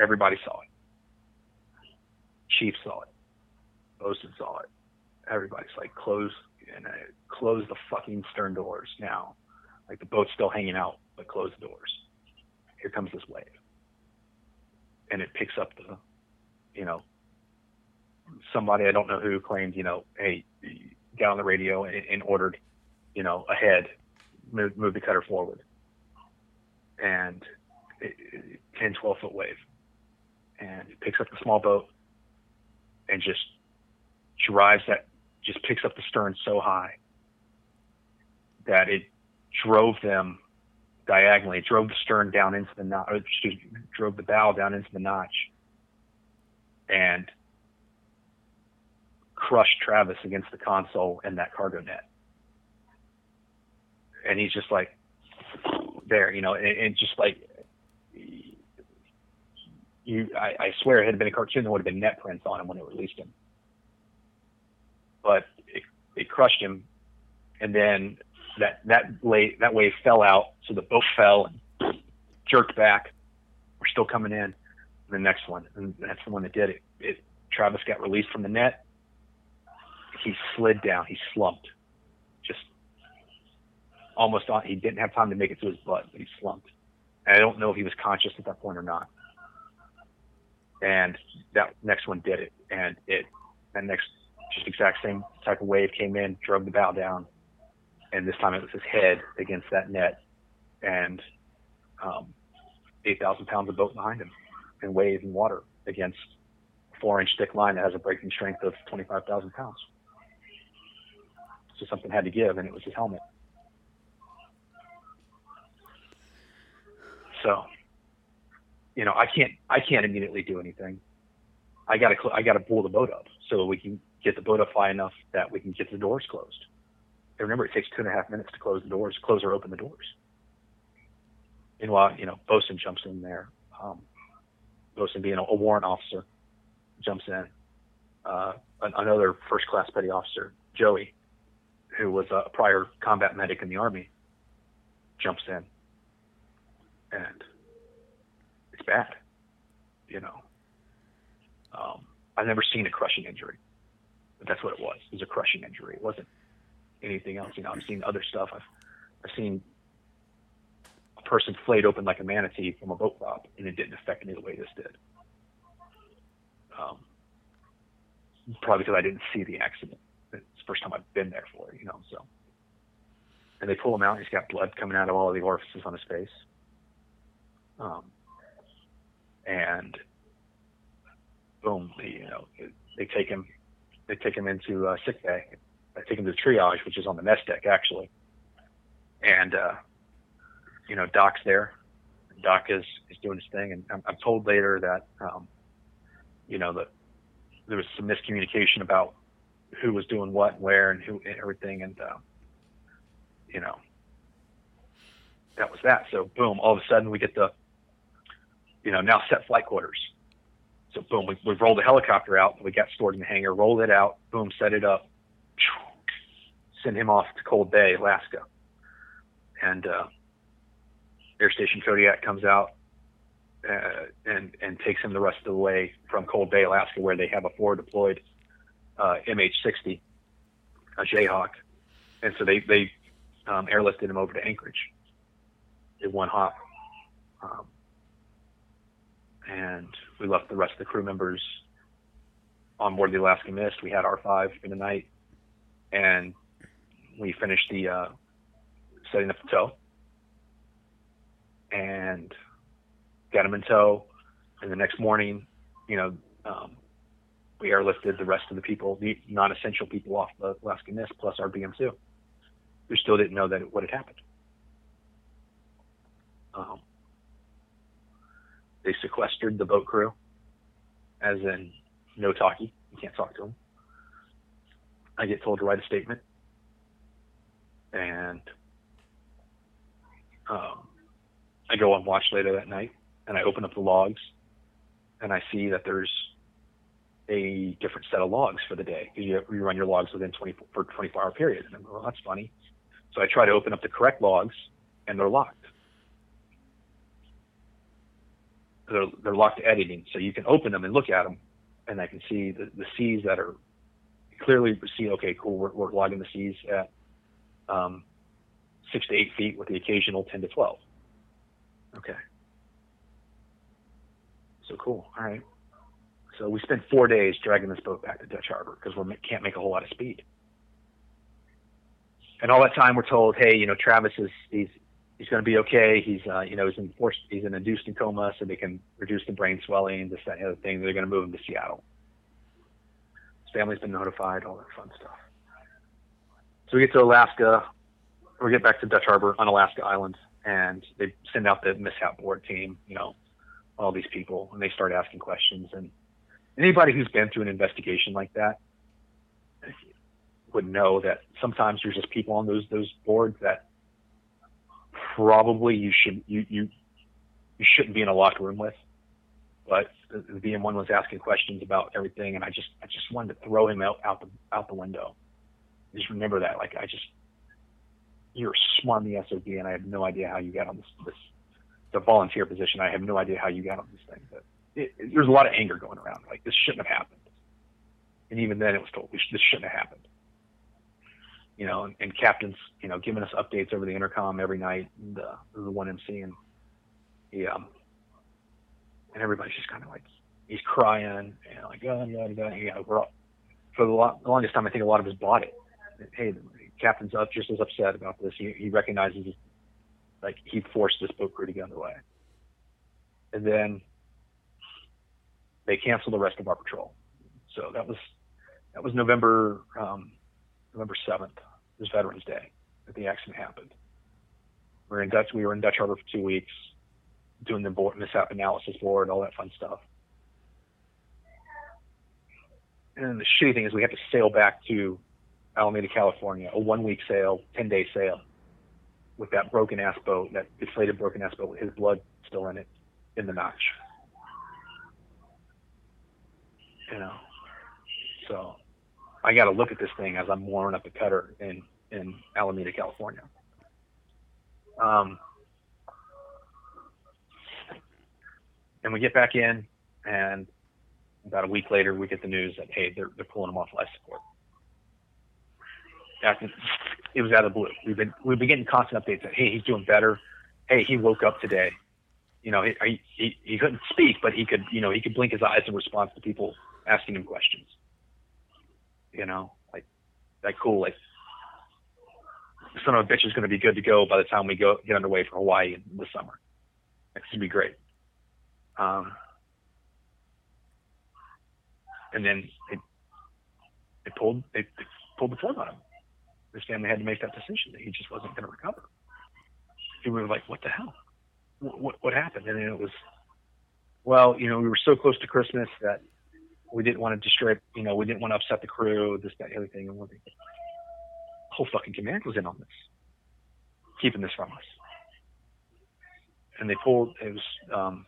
Everybody saw it. Chief saw it. Bosun saw it. Everybody's like, close and uh, close the fucking stern doors now. Like the boat's still hanging out, but close the doors. Here comes this wave, and it picks up the, you know, somebody I don't know who claimed, you know, hey, got on the radio and, and ordered, you know, ahead, move, move the cutter forward, and it, it, 10, 12 foot wave, and it picks up the small boat and just drives that, just picks up the stern so high that it drove them diagonally. It drove the stern down into the notch, excuse me, drove the bow down into the notch, and crushed Travis against the console and that cargo net. And he's just like there, you know, and, and just like you, I, I swear, it had been a cartoon, there would have been net prints on him when it released him. But it, it crushed him, and then that that wave that wave fell out, so the boat fell and jerked back. We're still coming in. The next one, and that's the one that did it. it Travis got released from the net. He slid down. He slumped, almost on. He didn't have time to make it to his butt, but he slumped. And I don't know if he was conscious at that point or not. And that next one did it, and it that next just exact same type of wave came in, drove the bow down, and this time it was his head against that net, and um, 8,000 pounds of boat behind him, and wave and water against a four-inch thick line that has a breaking strength of 25,000 pounds. So something had to give, and it was his helmet. So, you know, I can't I can't immediately do anything. I gotta I gotta pull the boat up so we can get the boat up high enough that we can get the doors closed. And remember, it takes two and a half minutes to close the doors, close or open the doors. And while, you know, Bosun jumps in there, um, Bosun being a, a warrant officer, jumps in. Uh, another first class petty officer, Joey, who was a prior combat medic in the Army, jumps in. And it's bad, you know. Um, I've never seen a crushing injury, but that's what it was. It was a crushing injury. It wasn't anything else. You know, I've seen other stuff. I've I've seen a person flayed open like a manatee from a boat prop, and it didn't affect me the way this did. Um, probably because I didn't see the accident. It's the first time I've been there for it, you know. So, and they pull him out. He's got blood coming out of all of the orifices on his face. Um, and boom, they, you know, they take him, they take him into uh, sick bay. I take him to triage, which is on the mess deck actually. And uh, you know, Doc's there. Doc is is doing his thing, and I'm, I'm told later that um, you know that there was some miscommunication about who was doing what, and where, and who, and everything, and uh, you know, that was that. So boom, all of a sudden we get the you know now set flight quarters. So boom, we, we rolled the helicopter out. We got stored in the hangar, rolled it out, boom, set it up, send him off to Cold Bay, Alaska. And uh, Air Station Kodiak comes out uh, and and takes him the rest of the way from Cold Bay, Alaska, where they have a forward deployed uh, MH-60, a Jayhawk, and so they they um, airlifted him over to Anchorage in one hop. Um, and we left the rest of the crew members on board the Alaska Mist. We had R5 in the night, and we finished the uh, setting up the tow and got them in tow. And the next morning, you know, um, we airlifted the rest of the people, the non-essential people, off the Alaska Mist, plus our BM2, who still didn't know that what had happened. Um, they sequestered the boat crew, as in no talkie. You can't talk to them. I get told to write a statement and um, I go on watch later that night, and I open up the logs, and I see that there's a different set of logs for the day you, you run your logs within 24 for 24 hour period. And I'm like, well, that's funny. So I try to open up the correct logs, and they're locked. They're, they're locked to editing, so you can open them and look at them, and I can see the, the seas that are clearly see. Okay, cool. We're, we're logging the seas at um, six to eight feet with the occasional ten to twelve. Okay. So cool. All right. So we spent four days dragging this boat back to Dutch Harbor because we can't make a whole lot of speed. And all that time we're told, hey, you know, Travis is he's he's going to be okay. He's uh, you know he's in forced he's in induced in coma, so they can reduce the brain swelling, this that and the other thing. They're going to move him to Seattle. His family's been notified, all that fun stuff. So we get to Alaska. We get back to Dutch Harbor on Unalaska Island, and they send out the mishap board team. You know, all these people, and they start asking questions. And anybody who's been through an investigation like that would know that sometimes there's just people on those those boards that probably you should you you you shouldn't be in a locked room with. But the, the BM1 was asking questions about everything, and I just I just wanted to throw him out out the out the window. Just remember that, like I just you're a the SOB, and I have no idea how you got on this this the volunteer position. I have no idea how you got on this thing. But it, it, there's a lot of anger going around. Like this shouldn't have happened. And even then, it was told this shouldn't have happened you know, and, and captains, you know, giving us updates over the intercom every night. And, uh, the one MC and he, um, and everybody's just kind of like, he's crying and like, oh, yeah, yeah, yeah. We're all, for the, the longest time, I think a lot of us bought it. Hey, the captain's up just as upset about this. He, he recognizes like he forced this boat crew to go get underway. And then they canceled the rest of our patrol. So that was, that was November, um, November 7th was Veterans Day that the accident happened. We were in Dutch. We were in Dutch Harbor for two weeks, doing the board, mishap analysis board, all that fun stuff. And the shitty thing is, we have to sail back to Alameda, California, a one-week sail, ten-day sail, with that broken ass boat, that deflated broken ass boat with his blood still in it, in the notch. You know, so I got to look at this thing as I'm mooring up the cutter in in Alameda, California. Um, and we get back in, and about a week later, we get the news that hey, they're they're pulling him off life support. After, it was out of the blue. We've been we've been getting constant updates that hey, he's doing better. Hey, he woke up today. You know, he, he he couldn't speak, but he could you know he could blink his eyes in response to people asking him questions you know, like like cool, like son of a bitch is going to be good to go by the time we go get underway for Hawaii in the summer. It's going to be great. Um, and then it it pulled it, it pulled the plug on him. His family had to make that decision that he just wasn't going to recover. And we were like, "What the hell? What, what what happened?" And then it was, well, you know, we were so close to Christmas that we didn't want to destroy, you know, we didn't want to upset the crew, this, that, everything. And one thing. Whole fucking command was in on this, keeping this from us. And they pulled, it was um,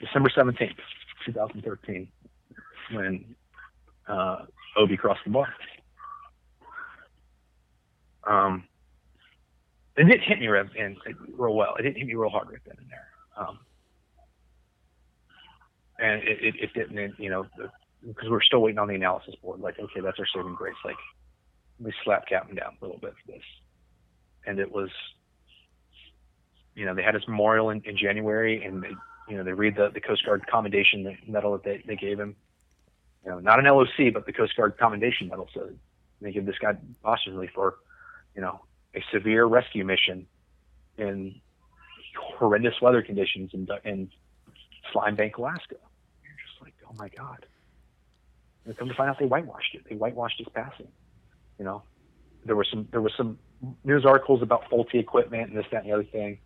December 17th, 2013, when uh, Obi crossed the bar. Um, it didn't hit me real, and, real well. It didn't hit me real hard right then and there. Um, and it, it, it didn't, you know, because we're still waiting on the analysis board. Like, okay, that's our saving grace. Like, we slapped Captain down a little bit for this, and it was, you know, they had his memorial in, in January, and they, you know, they read the the Coast Guard commendation medal that they, they gave him. You know, not an LOC, but the Coast Guard commendation medal. So they give this guy posthumously for, you know, a severe rescue mission in horrendous weather conditions in, in Slime Bank, Alaska You're just like, oh my God. And come to find out they whitewashed it. They whitewashed his passing. You know, there were some there was some news articles about faulty equipment and this, that, and the other thing.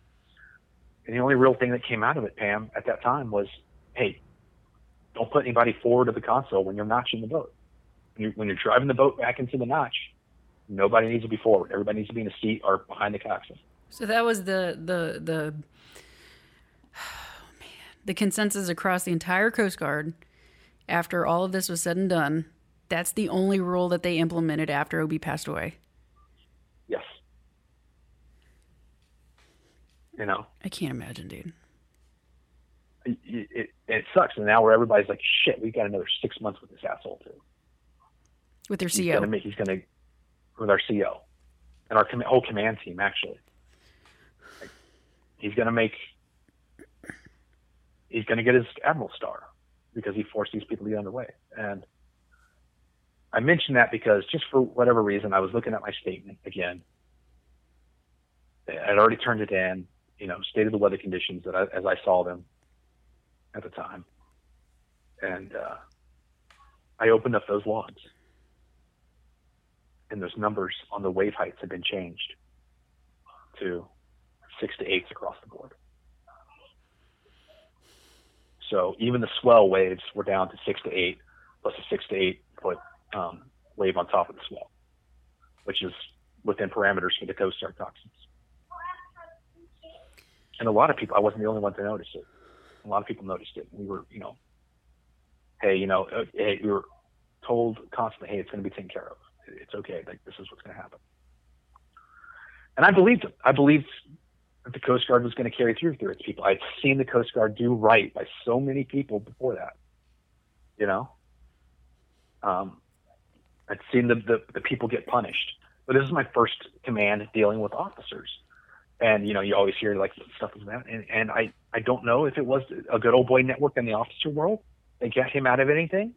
And the only real thing that came out of it, Pam, at that time was, hey, don't put anybody forward of the console when you're notching the boat. When you're, when you're driving the boat back into the notch, nobody needs to be forward. Everybody needs to be in a seat or behind the coxswain. So that was the the the oh the consensus across the entire Coast Guard after all of this was said and done, that's the only rule that they implemented after Obi passed away. Yes. You know, I can't imagine, dude. it, it, it sucks. And now where everybody's like, shit, we got another six months with this asshole too. With their He's gonna make. He's gonna with our CEO and our com- whole command team actually. Like, he's gonna make. He's gonna get his admiral star because he forced these people to get underway. And I mentioned that because just for whatever reason, I was looking at my statement again. I'd already turned it in, you know, stated the weather conditions that I, as I saw them at the time, and uh, I opened up those logs, and those numbers on the wave heights had been changed to six to eights across the board. So even the swell waves were down to six to eight, plus a six to eight foot um, wave on top of the swell, which is within parameters for the Coast Guard coxswains. And a lot of people, I wasn't the only one to notice it. A lot of people noticed it. We were, you know, hey, you know, uh, hey, we were told constantly, hey, it's going to be taken care of. It's okay. Like this is what's going to happen. And I believed him. I believed that the Coast Guard was going to carry through through its people. I'd seen the Coast Guard do right by so many people before that. You know, um, I'd seen the, the the people get punished. But this is my first command dealing with officers, and you know, you always hear like stuff like that. And and I I don't know if it was a good old boy network in the officer world that got him out of anything.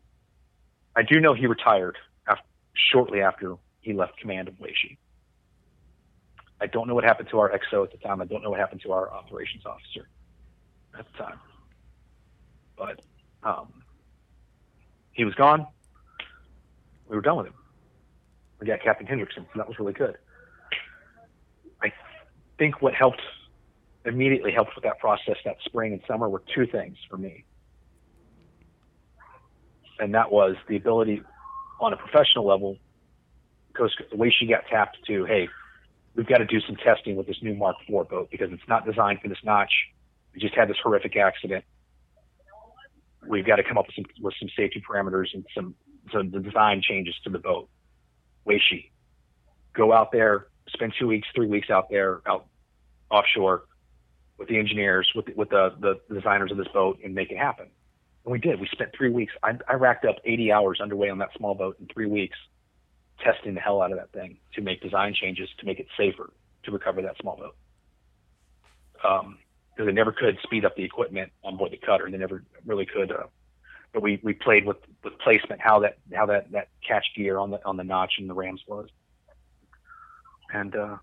I do know he retired after, shortly after he left command of Waesche. I don't know what happened to our XO at the time. I don't know what happened to our operations officer at the time. But um, he was gone. We were done with him. We got Captain Hendrickson, and that was really good. I think what helped immediately helped with that process that spring and summer were two things for me. And that was the ability on a professional level, because the Waesche got tapped to, hey, we've got to do some testing with this new Mark IV boat because it's not designed for this notch. We just had this horrific accident. We've got to come up with some with some safety parameters and some some design changes to the boat. Waesche, go out there, spend two weeks, three weeks out there, out offshore, with the engineers, with the, with the, the designers of this boat, and make it happen. And we did. We spent three weeks. I, I racked up 80 hours underway on that small boat in three weeks testing the hell out of that thing to make design changes to make it safer to recover that small boat. Um, because they never could speed up the equipment on board the cutter. And they never really could. Uh, we, we played with, with placement, how that how that, that catch gear on the on the notch and the rams was, and uh,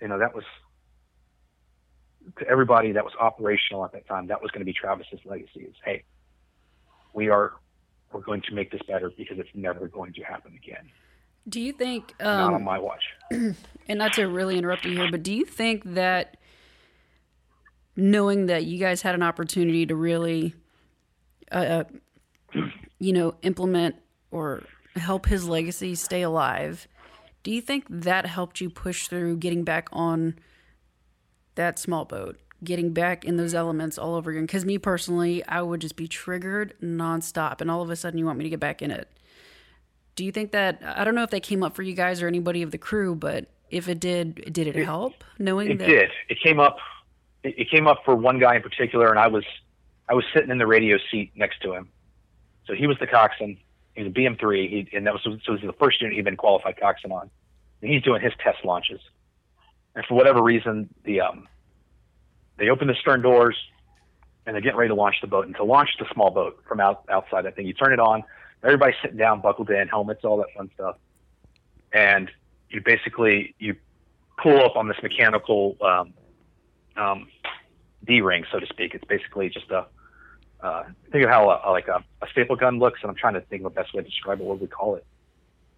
you know that was to everybody that was operational at that time. That was going to be Travis's legacy. Is hey, we are we're going to make this better because it's never going to happen again. Do you think, Not on um, my watch. and not to really interrupt you here, but do you think that knowing that you guys had an opportunity to really, uh, you know, implement or help his legacy stay alive, do you think that helped you push through getting back on that small boat, getting back in those elements all over again? Because me personally, I would just be triggered nonstop, and all of a sudden you want me to get back in it. Do you think that I don't know if that came up for you guys or anybody of the crew, but if it did, did it, help knowing It that? did. It came up. It, it came up for one guy in particular, and I was, I was sitting in the radio seat next to him. So he was the coxswain. He was a BM3, he, and that was so it was the first unit he'd been qualified coxswain on. And he's doing his test launches, and for whatever reason, the um, they open the stern doors, and they're getting ready to launch the boat. And to launch the small boat from out outside, that thing, you turn it on. Everybody's sitting down, buckled in, helmets, all that fun stuff, and you basically you pull up on this mechanical um, um, D ring, so to speak. It's basically just a uh, think of how a, like a, a staple gun looks, and I'm trying to think of the best way to describe it. What we call it?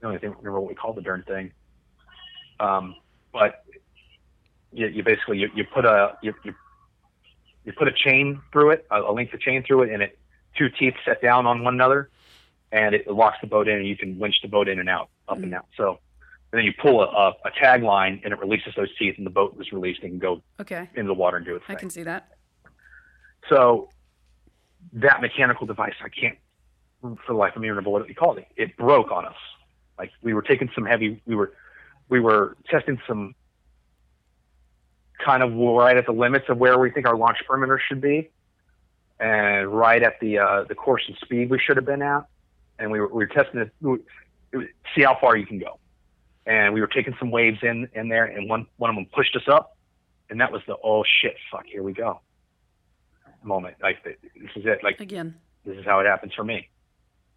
I don't even remember what we call the darn thing. Um, but you, you basically you, you put a you, you you put a chain through it, a, a length of chain through it, and it two teeth set down on one another, and it locks the boat in, and you can winch the boat in and out, up and down. So and then you pull a, a, a tag line, and it releases those teeth, and the boat is released and can go Okay, into the water and do its thing. I can see that. So that mechanical device, I can't for the life of me remember what we called. It. It broke on us. Like we were taking some heavy, we were we were testing some kind of right at the limits of where we think our launch perimeter should be, and right at the uh, the course and speed we should have been at, and we were we were testing it, see how far you can go, and we were taking some waves in in there, and one one of them pushed us up, and that was the oh shit fuck here we go moment. Like this is it. Like Again. this is how it happens for me.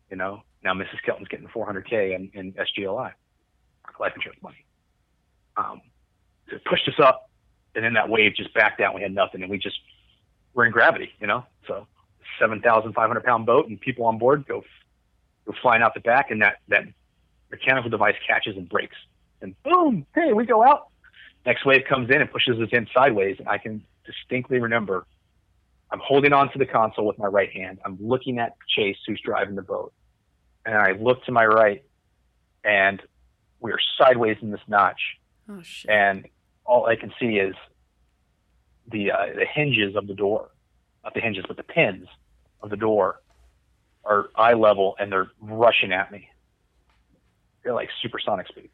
You know, now Mrs. Kelton's getting 400k in, in SGLI, life insurance money. Um, it pushed us up, and then that wave just backed down. We had nothing, and we just we're in gravity. You know, so 7,500 pound boat and people on board go go flying out the back, and that that mechanical device catches and breaks, and boom, hey, we go out. Next wave comes in and pushes us in sideways, and I can distinctly remember I'm holding on to the console with my right hand. I'm looking at Chase, who's driving the boat. And I look to my right, and we are sideways in this notch. Oh shit. And all I can see is the uh, the hinges of the door, not the hinges, but the pins of the door are eye level, and they're rushing at me. They're like supersonic speed.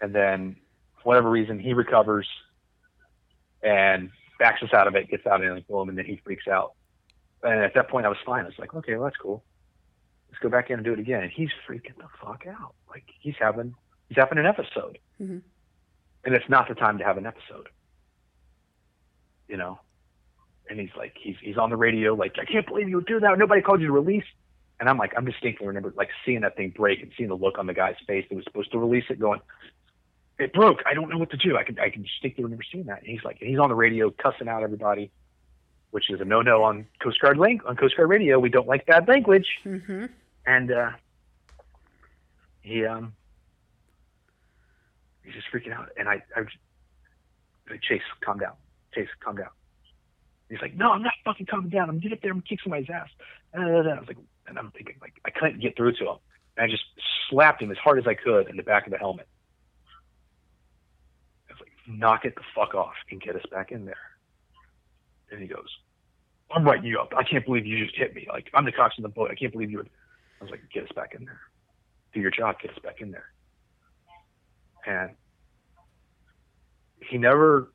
And then, for whatever reason, he recovers and backs us out of it, gets out and like boom, and then he freaks out. And at that point, I was fine. I was like, okay, well, that's cool. Let's go back in and do it again. And he's freaking the fuck out. Like he's having he's having an episode, Mhm. and it's not the time to have an episode. You know. And he's like, he's he's on the radio, like, I can't believe you would do that. Nobody called you to release. And I'm like, I'm distinctly remember like seeing that thing break and seeing the look on the guy's face that was supposed to release it, going, it broke. I don't know what to do. I can I can distinctly remember seeing that. And he's like, and he's on the radio cussing out everybody, which is a no no on Coast Guard link on Coast Guard radio. We don't like bad language. Mm-hmm. And uh, he um he's just freaking out. And I I like, Chase, calm down. Chase, calm down. He's like, no, I'm not fucking calming down. I'm gonna get up there and kick somebody's ass. And I was like, and I'm thinking like I couldn't get through to him. And I just slapped him as hard as I could in the back of the helmet. Knock it the fuck off and get us back in there. And he goes, I'm writing you up. I can't believe you just hit me. Like I'm the coxswain of the boat. I can't believe you would. I was like, get us back in there. Do your job. Get us back in there. And he never.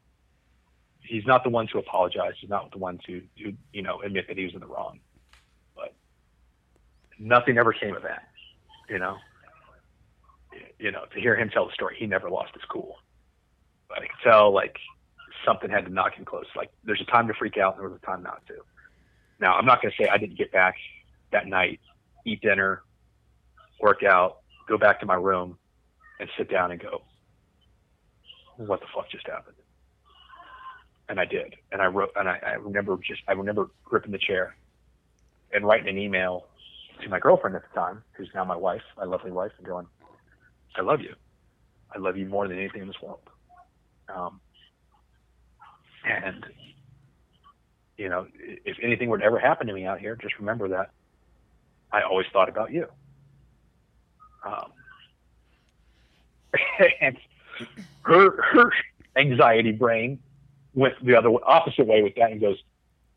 He's not the one to apologize. He's not the one to, to you know admit that he was in the wrong. But nothing ever came of that. You know. You know, to hear him tell the story, he never lost his cool. I could tell like something had to knock him close. Like there's a time to freak out, and there was a time not to. Now I'm not going to say I didn't get back that night, eat dinner, work out, go back to my room, and sit down and go, what the fuck just happened? And I did, and I wrote, and I, I remember just I remember gripping the chair and writing an email to my girlfriend at the time, who's now my wife, my lovely wife, and going, I love you. I love you more than anything in this world. Um, and you know, if anything were to ever happen to me out here, just remember that I always thought about you. Um, and her her anxiety brain went the other opposite way with that and goes,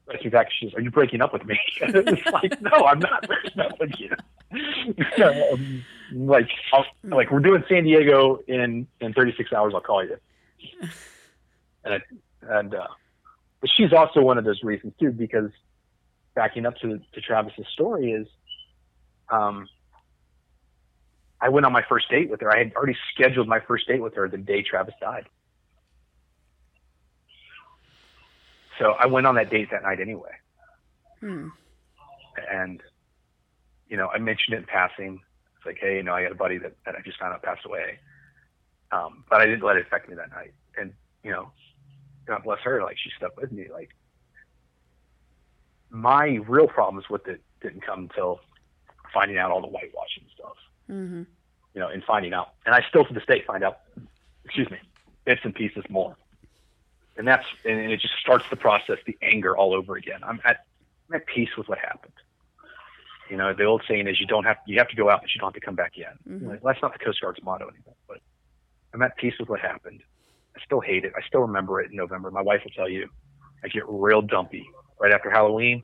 right through that. She says, "Are you breaking up with me?" it's like, no, I'm not breaking up with you. um, like, I'll, like we're doing San Diego in in 36 hours. I'll call you. And I, and uh, but she's also one of those reasons too, because backing up to to Travis's story is, um, I went on my first date with her. I had already scheduled my first date with her the day Travis died. So I went on that date that night anyway. Hmm. And, you know, I mentioned it in passing. It's like, hey, you know, I got a buddy that, that I just found out passed away. Um, but I didn't let it affect me that night. And, you know, God bless her, like she stuck with me. Like my real problems with it didn't come until finding out all the whitewashing stuff Mm-hmm. you know, in finding out. And I still to this day find out, excuse me, bits and pieces more. And that's, and it just starts the process, the anger all over again. I'm at, I'm at peace with what happened. You know, the old saying is you don't have, you have to go out, but you don't have to come back in. Mhm. Like, that's not the Coast Guard's motto anymore, but I'm at peace with what happened. I still hate it. I still remember it in November. My wife will tell you, I get real dumpy right after Halloween.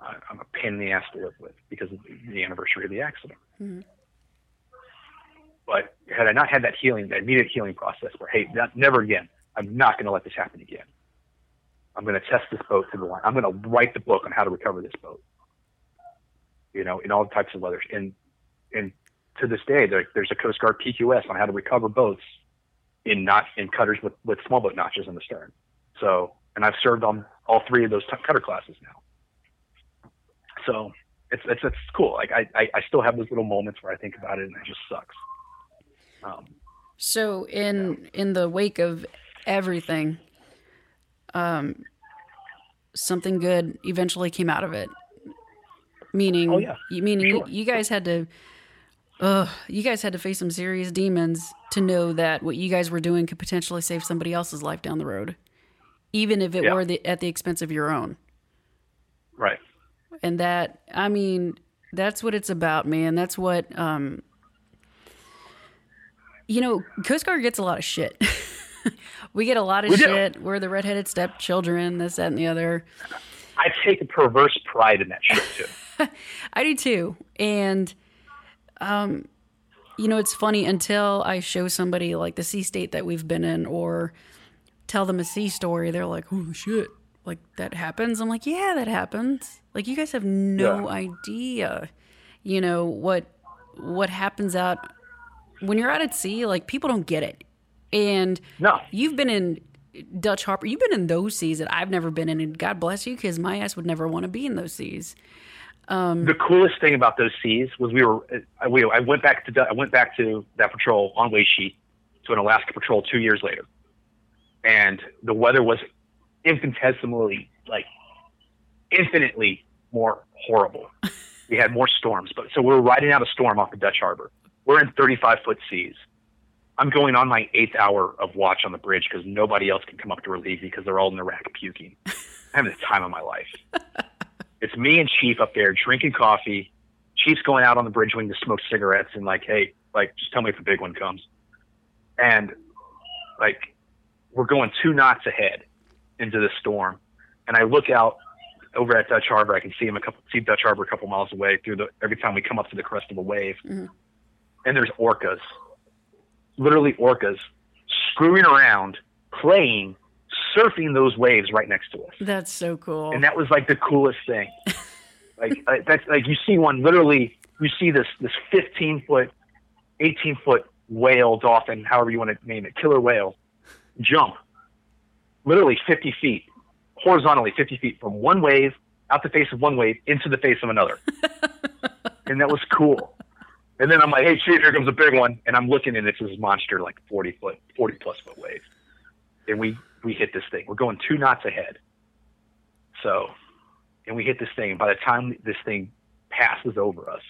I, I'm a pain in the ass to live with because of the anniversary of the accident. Mhm. But had I not had that healing, that immediate healing process where, hey, not, never again, I'm not going to let this happen again. I'm going to test this boat to the line. I'm going to write the book on how to recover this boat. You know, in all types of weather. And and to this day, there, there's a Coast Guard PQS on how to recover boats in not in cutters with with small boat notches in the stern. So, and I've served on all three of those t- cutter classes now. So it's it's it's cool. Like I, I I still have those little moments where I think about it and it just sucks. Um, So in in the wake of everything, um, something good eventually came out of it. Meaning, Oh, yeah. you meaning Sure. you, you guys had to, uh, you guys had to face some serious demons to know that what you guys were doing could potentially save somebody else's life down the road, even if it Yeah. were the, at the expense of your own. right. and that i mean that's what it's about man that's what um you know coast guard gets a lot of shit we get a lot of We do. shit we're the redheaded stepchildren this that and the other I take a perverse pride in that shit too. i do too and um you know it's funny until i show somebody like the sea state that we've been in or tell them a sea story they're like oh shit like that happens i'm like yeah that happens like you guys have no Yeah. idea you know what what happens out when you're out at sea like people don't get it and No. you've been in dutch harbor you've been in those seas that i've never been in and god bless you because my ass would never want to be in those seas Um, the coolest thing about those seas was we were I, we, I went back to I went back to that patrol on Waesche to an Alaska patrol two years later, and the weather was infinitesimally like infinitely more horrible. we had more storms, but so we were riding out a storm off the Dutch Harbor. We're in 35 foot seas. I'm going on my eighth hour of watch on the bridge because nobody else can come up to relieve me because they're all in the rack puking. I'm having the time of my life. It's me and Chief up there drinking coffee. Chief's going out on the bridge wing to smoke cigarettes and like, hey, like, just tell me if the big one comes. And like, we're going two knots ahead into the storm, and I look out over at Dutch Harbor. I can see him a couple, see Dutch Harbor a couple miles away through the every time we come up to the crest of a wave, Mhm. and there's orcas, literally orcas, screwing around, playing, surfing those waves right next to us that's so cool and that was like the coolest thing. like that's like you see one literally. You see this this 15 foot, 18 foot whale, dolphin, however you want to name it, killer whale, jump, literally 50 feet, horizontally 50 feet from one wave out the face of one wave into the face of another, and that was cool. And then I'm like, hey, chief, here comes a big one, and I'm looking, and it's this monster, like 40 foot, 40 plus foot wave, and we we hit this thing. We're going two knots ahead. So, and we hit this thing. By the time this thing passes over us,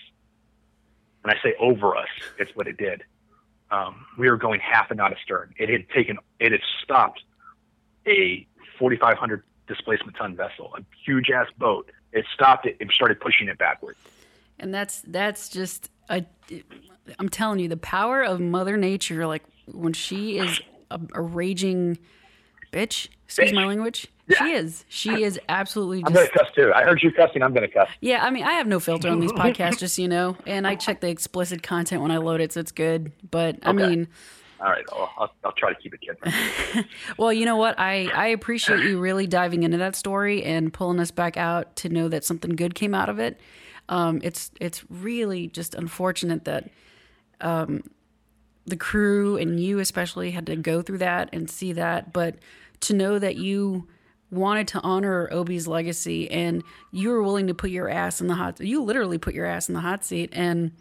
and I say over us, it's what it did. Um, we were going half a knot astern. It had taken, it had stopped a 4,500 displacement ton vessel, a huge ass boat. It stopped it and started pushing it backward. and that's that's just a i'm telling you the power of mother nature like when she is a, a raging bitch excuse my language Yeah. she is she is absolutely I'm just gonna cuss too. I heard you cussing. I'm gonna cuss. yeah i mean i have no filter on these podcasts just so you know and i check the explicit content when i load it so it's good but i Okay. mean All right, I'll, I'll, try to keep it kid. Well, you know what? I, I appreciate you really diving into that story and pulling us back out to know that something good came out of it. Um, it's it's really just unfortunate that um, the crew and you especially had to go through that and see that, but to know that you wanted to honor Obi's legacy and you were willing to put your ass in the hot you literally put your ass in the hot seat and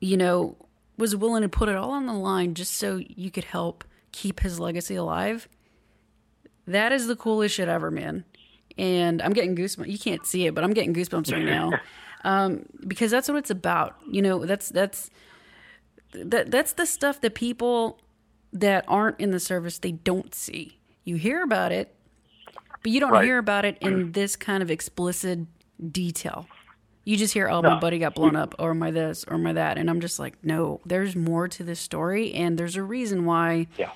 you know was willing to put it all on the line just so you could help keep his legacy alive. That is the coolest shit ever, man. And I'm getting goosebumps. You can't see it, but I'm getting goosebumps right now. Um, because that's what it's about. You know, that's that's that that's the stuff that people that aren't in the service they don't see. You hear about it, but you don't Right. hear about it in this kind of explicit detail. You just hear, "Oh, my buddy got blown up," or "My this," or "My that," and I'm just like, "No, there's more to this story, and there's a reason why Yeah.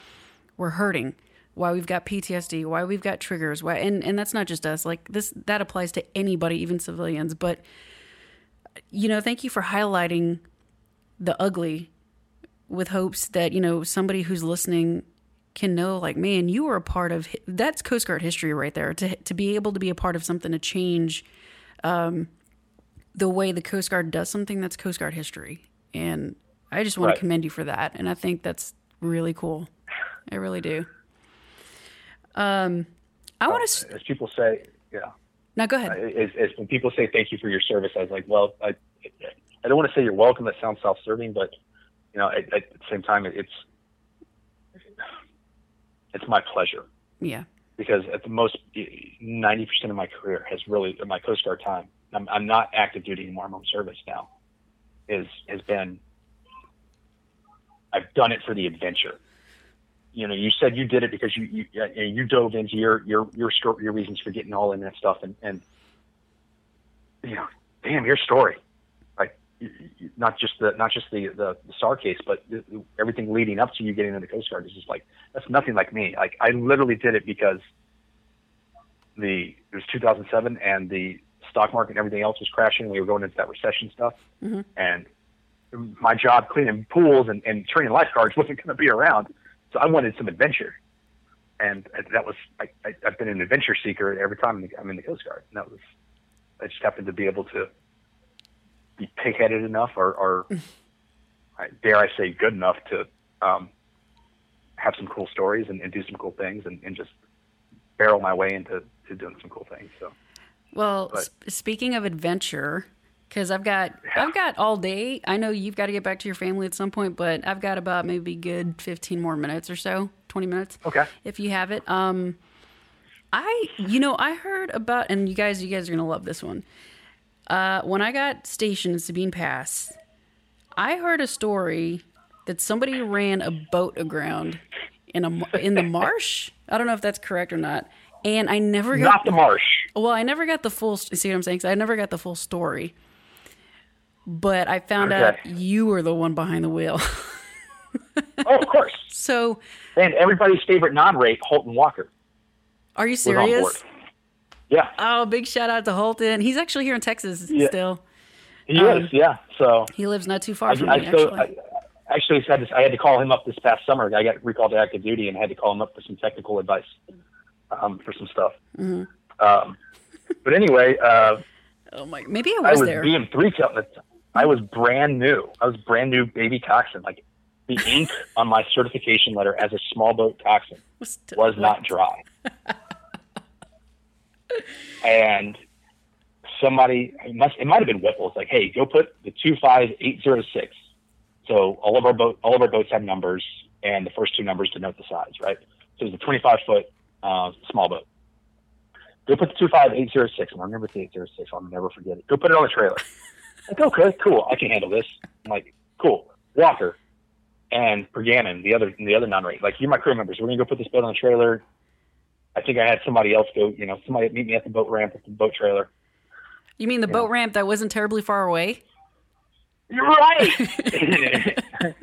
we're hurting, why we've got PTSD, why we've got triggers, why, and and that's not just us. Like this, that applies to anybody, even civilians. But you know, thank you for highlighting the ugly, with hopes that you know somebody who's listening can know like man you were a part of that's coast guard history right there to to be able to be a part of something to change um, the way the coast guard does something that's coast guard history and i just want Right. to commend you for that and i think that's really cool i really do um i want to As people say, yeah. now go ahead As, as when people say thank you for your service, I was like, well, I, I don't want to say you're welcome. That sounds self-serving, but you know, at, at the same time, it's it's my pleasure yeah because at the most, ninety percent of my career has really my Coast Guard time. I'm, I'm not active duty anymore. I'm on service now. Is has been. I've done it for the adventure. You know, you said you did it because you you, you dove into your your your your reasons for getting all in that stuff, and and you know, damn your story, like you- you- not just the not just the the, the SAR case, but the, everything leading up to you getting into the Coast Guard is just like that's nothing like me. Like I literally did it because the it was 2007 and the stock market and everything else was crashing. We were going into that recession stuff, Mhm. and my job cleaning pools and, and training lifeguards wasn't going to be around. So I wanted some adventure, and that was I, I, I've been an adventure seeker every time I'm in the Coast Guard. And that was I just happened to be able to be pig-headed enough, or, or dare I say, good enough to um, have some cool stories and, and do some cool things, and, and just barrel my way into to doing some cool things. So Well, But- sp- speaking of adventure, because I've got Yeah. I've got all day. I know you've got to get back to your family at some point, but I've got about maybe good fifteen more minutes or so, twenty minutes, okay, if you have it. Um, I you know I heard about, and you guys you guys are gonna love this one. Uh, when I got stationed in Sabine Pass, I heard a story that somebody ran a boat aground in a in the marsh. I don't know if that's correct or not. And I never got not the marsh. well, I never got the full. See what I'm saying? I never got the full story. But I found out you were the one behind the wheel. Oh, of course. so, And everybody's favorite non-rate, Holton Walker, are you was on board. serious? Yeah, Oh, big shout out to Holton. He's actually here in Texas Yeah. still. he Um, is. Yeah, so He lives not too far I, from I me. actually. I, actually had to, I had to call him up this past summer. I got recalled to active duty and had to call him up for some technical advice um, for some stuff. Mm-hmm. Um, but anyway, uh, oh my! Maybe I was, I was, there. BM three counting. I was brand new. I was brand new baby coxswain. Like the ink on my certification letter as a small boat coxswain Was, was not dry. and somebody it must it might have been Whipple. It's like, hey, go put the two five eight zero six. So all of our boat all of our boats have numbers and the first two numbers denote the size, right? So it's a twenty five foot uh, small boat. Go put the two five eight zero six. I remember the eight zero six. I'll never forget it. Go put it on the trailer. like, okay, cool. I can handle this. I'm like, cool. Walker and Perganon, the other the other non-rate. Like you're my crew members. We're gonna go put this boat on the trailer. I think I had somebody else go. You know, somebody meet me at the boat ramp at the boat trailer. You mean the boat ramp that wasn't terribly far away? You're right.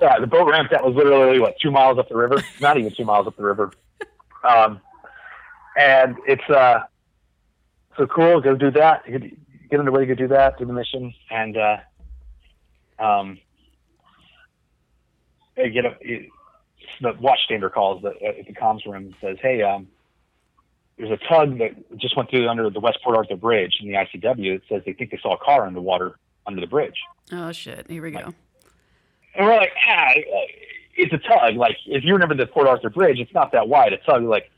yeah, the boat ramp that was literally what two miles up the river. Not even two miles up the river. Um, and it's uh, so cool. Go do that. Get, underway. Go do that. Do the mission, and uh, um, get up. The watchstander calls the, at the comms room and says, "Hey, um, there's a tug that just went through under the West Port Arthur Bridge in the ICW. It says they think they saw a car in the water under the bridge." Oh shit! Here we go. And we're like, ah, it's a tug. Like, if you remember the Port Arthur Bridge, it's not that wide. A tug, like,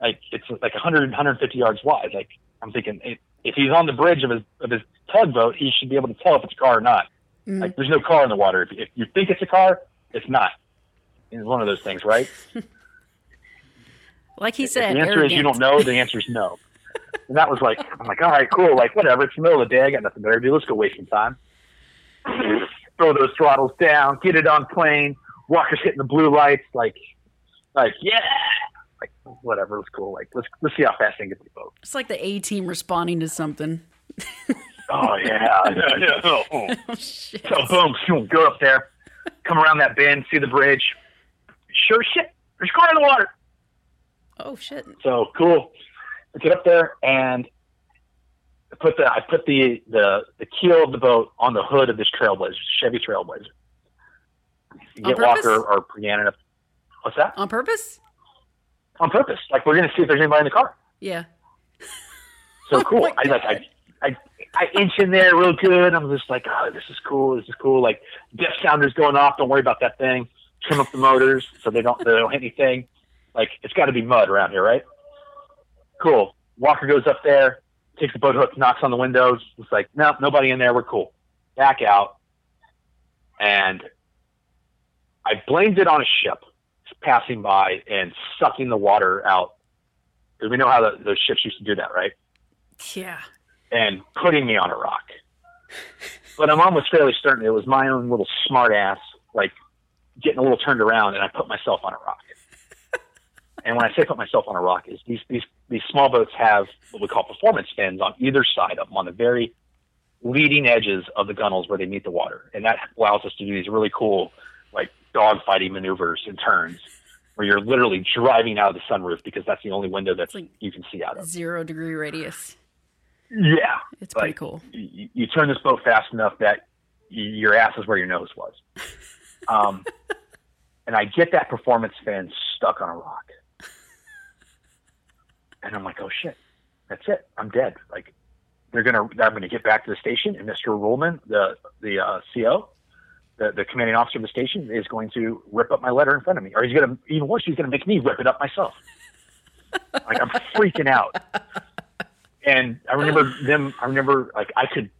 like it's like 100, 150 yards wide. Like, I'm thinking, if- if he's on the bridge of his of his tugboat, he should be able to tell if it's a car or not. Mm. Like, there's no car in the water. If, if you think it's a car, it's not. It's one of those things, right? Like he if said, the answer is you don't know, the answer is no. And that was like, I'm like, all right, cool. Like, whatever. It's the middle of the day. I got nothing better to do. Let's go waste some time. Throw those throttles down. Get it on plane. Walker's hitting the blue lights. Like, like, yeah. Like, whatever. It's cool. Like, let's let's see how fast they can get the boat. It's like the A team responding to something. Oh yeah. yeah, yeah. Oh, oh. Oh shit! So boom, boom, go up there, come around that bend, see the bridge. Sure shit. There's a car in the water. Oh shit! So cool. I get up there and put the I put the the the keel of the boat on the hood of this Trailblazer, Chevy Trailblazer. Get? Walker or Brianna up. What's that? On purpose? On purpose. Like we're gonna see if there's anybody in the car. Yeah. So oh cool. my I like I, I I inch in there real good. I'm just like, oh, this is cool. This is cool. Like depth sounder's going off. Don't worry about that thing. Trim up the motors so they don't they don't hit anything. Like it's got to be mud around here, right? Cool. Walker goes up there, takes the boat hook, knocks on the windows. It's like, no, nobody in there. We're cool. Back out, and I blamed it on a ship passing by and sucking the water out because we know how the, those ships used to do that, right? Yeah. and putting me on a rock. But I'm almost fairly certain it was my own little smart ass, like getting a little turned around, and I put myself on a rock. And when I say put myself on a rock, is these these these small boats have what we call performance fins on either side of them, on the very leading edges of the gunnels where they meet the water, and that allows us to do these really cool, like dogfighting maneuvers and turns, where you're literally driving out of the sunroof because that's the only window that like- you can see out of. Zero degree radius. Yeah, It's pretty cool. you, you turn this boat fast enough that your ass is where your nose was. Um, and I get that performance fin stuck on a rock. And I'm like, oh shit, that's it. I'm dead. Like they're gonna, I'm gonna get back to the station, and Mr. Ruhlman, the the uh, CO, the the commanding officer of the station, is going to rip up my letter in front of me, or he's gonna, even worse, he's gonna make me rip it up myself. Like I'm freaking out. And I remember them. I remember like I could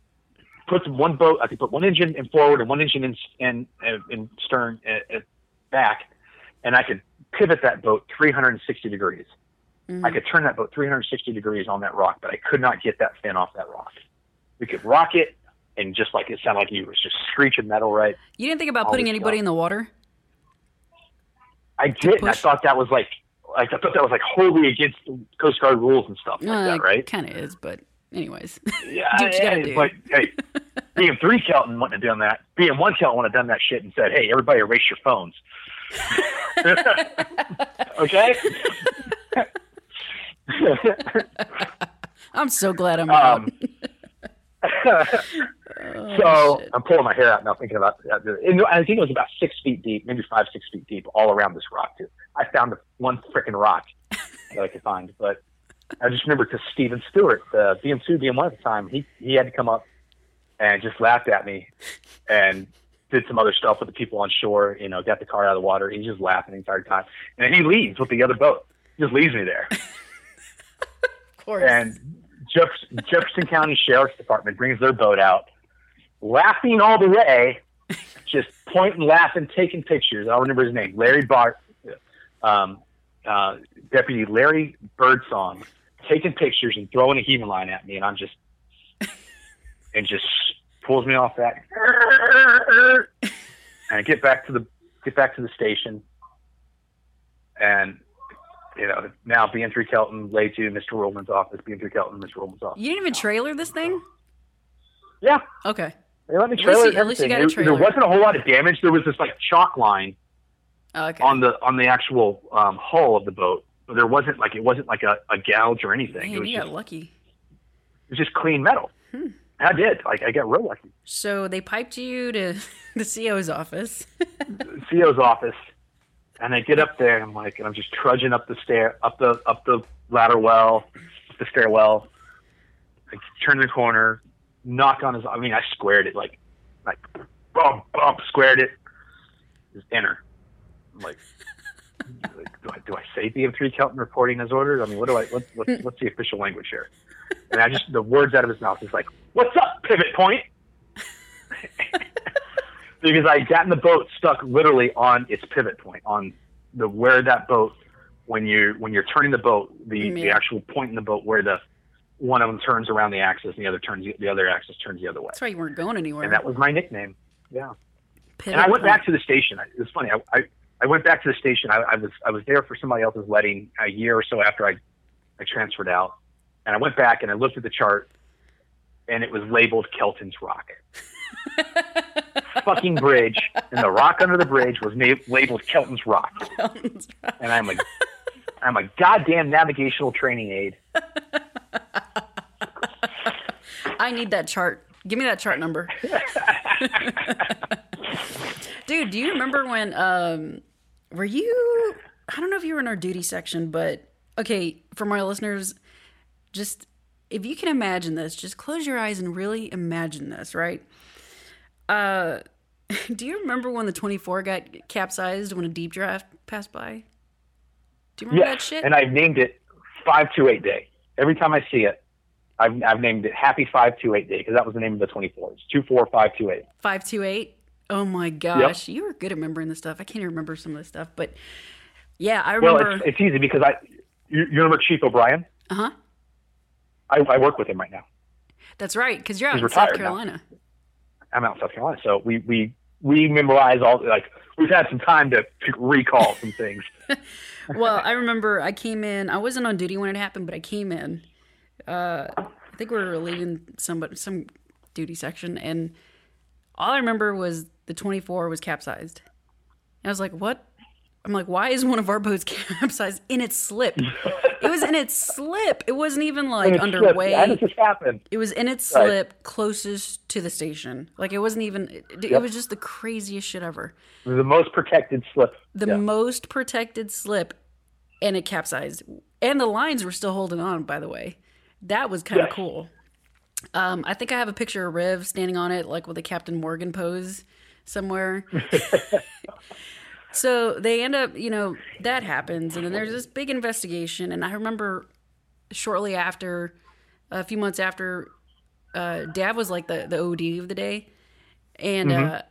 put one boat. I could put one engine in forward and one engine in in in, stern uh, uh, back, and I could pivot that boat 360 degrees. Mhm. I could turn that boat 360 degrees on that rock, but I could not get that fin off that rock. We could rock it, and just like it sounded like you was just screeching metal right. You didn't think about all putting anybody stuff. in the water? I did. I thought that was like, like I thought that was like wholly against the Coast Guard rules and stuff like that, right? It Kind of is, but anyways. Yeah, Do what you gotta yeah, do. but hey, BM3 Kelton wouldn't have done that. BM1 Kelton wouldn't have done that shit and said, "Hey, everybody, erase your phones." okay. I'm so glad I'm out. um, Oh, so shit. I'm pulling my hair out now, thinking about that. And I think it was about six feet deep, maybe five, six feet deep, all around this rock too. I found the one freaking rock that I could find, but I just remember because Steven Stewart, the BM2, BM1 at the time, he he had to come up and just laughed at me and did some other stuff with the people on shore. You know, got the car out of the water. He's just laughing the entire time, and then he leaves with the other boat. He just leaves me there. of course. and Jefferson, Jefferson County Sheriff's Department brings their boat out, laughing all the way, just pointing, laughing, taking pictures. I don't remember his name, Larry Bart, um, uh, Deputy Larry Birdsong, taking pictures and throwing a heaving line at me, and I'm just, and just pulls me off that, and I get back to the get back to the station, and you know, now BM3 Kelton, lay to Mr. Rollman's office, BM3 Kelton, Mr. Rollman's office. you didn't even trailer this thing? Yeah, Okay. they let me At trailer least you- at least you everything. got a There, trailer. there wasn't a whole lot of damage. There was this like chalk line Okay. on the on the actual um, hull of the boat. But there wasn't like it wasn't like a, a gouge or anything. it was you just got lucky. it was just clean metal. Hmm. I did. Like I got real lucky. So they piped you to the CO's office. CO's office, and I get up there and I'm like, and I'm just trudging up the stair, up the up the ladder well, up the stairwell. I turn the corner, knock on his. I mean, I squared it like, like, bump, bump, squared it. Just enter. I'm like, like, do I do I say BM3 Kelton reporting as ordered? I mean, what do I what, what what's the official language here? And I just the words out of his mouth is like, "What's up, pivot point?" because I got in the boat stuck literally on its pivot point on the where that boat when you when you're turning the boat the, the actual point in the boat where the one of them turns around the axis and the other turns the other axis turns the other way. That's why you weren't going anywhere. and that was my nickname yeah. Pivot and I went point. back to the station. It was funny I, I I went back to the station. I, I was I was there for somebody else's wedding a year or so after I I transferred out. And I went back and I looked at the chart and it was labeled Kelton's Rock fucking bridge, and the rock under the bridge was na- labeled Kelton's Rock. And I'm like, I'm a goddamn navigational training aid. I need that chart. Give me that chart number. Dude, do you remember when um were you? I don't know if you were in our duty section, but okay, for my listeners, just if you can imagine this, just close your eyes and really imagine this, right? Uh, do you remember when the 24 got capsized when a deep draft passed by? Do you remember Yeah, that shit? and I've named it five two eight day. Every time I see it, I've, I've named it Happy Five Two Eight Day because that was the name of the twenty four. It's two four five two eight. 528. Oh my gosh, you were good at remembering this stuff. I can't even remember some of this stuff, but yeah, I Well, remember. it's, it's easy because I. You, you remember Chief O'Brien? Uh huh. I, I work with him right now. That's right, because you're out He's in South retired now. Carolina. I'm out in South Carolina, so we we we memorize all like we've had some time to, recall some things. well, I remember I came in. I wasn't on duty when it happened, but I came in. Uh, I think we were leaving some some duty section, and all I remember was the 24 was capsized. And I was like, "What?" I'm like, "Why is one of our boats capsized in its slip?" It was in its slip. It wasn't even like underway. How does this happen? It was in its Right. slip closest to the station. Like it wasn't even. It, it was just the craziest shit ever. The most protected slip. The Yeah. most protected slip, and it capsized. And the lines were still holding on. By the way, that was kind of Yes. cool. Um, I think I have a picture of Riv standing on it, like with a Captain Morgan pose somewhere. so they end up, you know, that happens, and then there's this big investigation. And I remember shortly after, a few months after, uh, Dav was like the the OD of the day, and uh,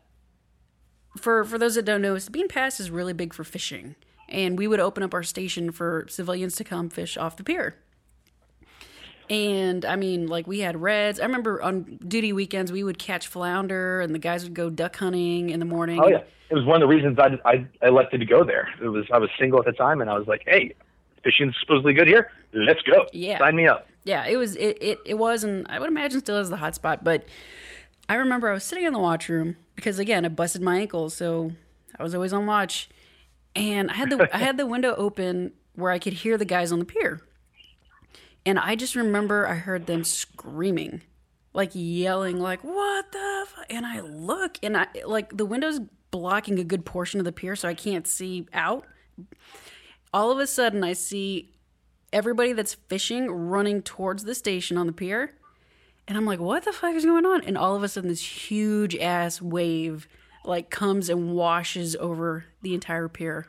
for for those that don't know, Sabine Pass is really big for fishing, and we would open up our station for civilians to come fish off the pier. And I mean, like we had reds. I remember on duty weekends we would catch flounder, and the guys would go duck hunting in the morning. Oh yeah, it was one of the reasons I, I elected to go there. It was I was single at the time, and I was like, hey, fishing's supposedly good here. Let's go. Yeah. sign me up. yeah, it was it, it it was, and I would imagine still is the hot spot. But I remember I was sitting in the watch room because again I busted my ankle, so I was always on watch, and I had the I had the window open where I could hear the guys on the pier, and I just remember I heard them screaming, like yelling, like "What the?" F-? And I look, and I like the window's blocking a good portion of the pier, so I can't see out. All of a sudden, I see everybody that's fishing running towards the station on the pier. And I'm like, what the fuck is going on? And all of a sudden, this huge ass wave like comes and washes over the entire pier.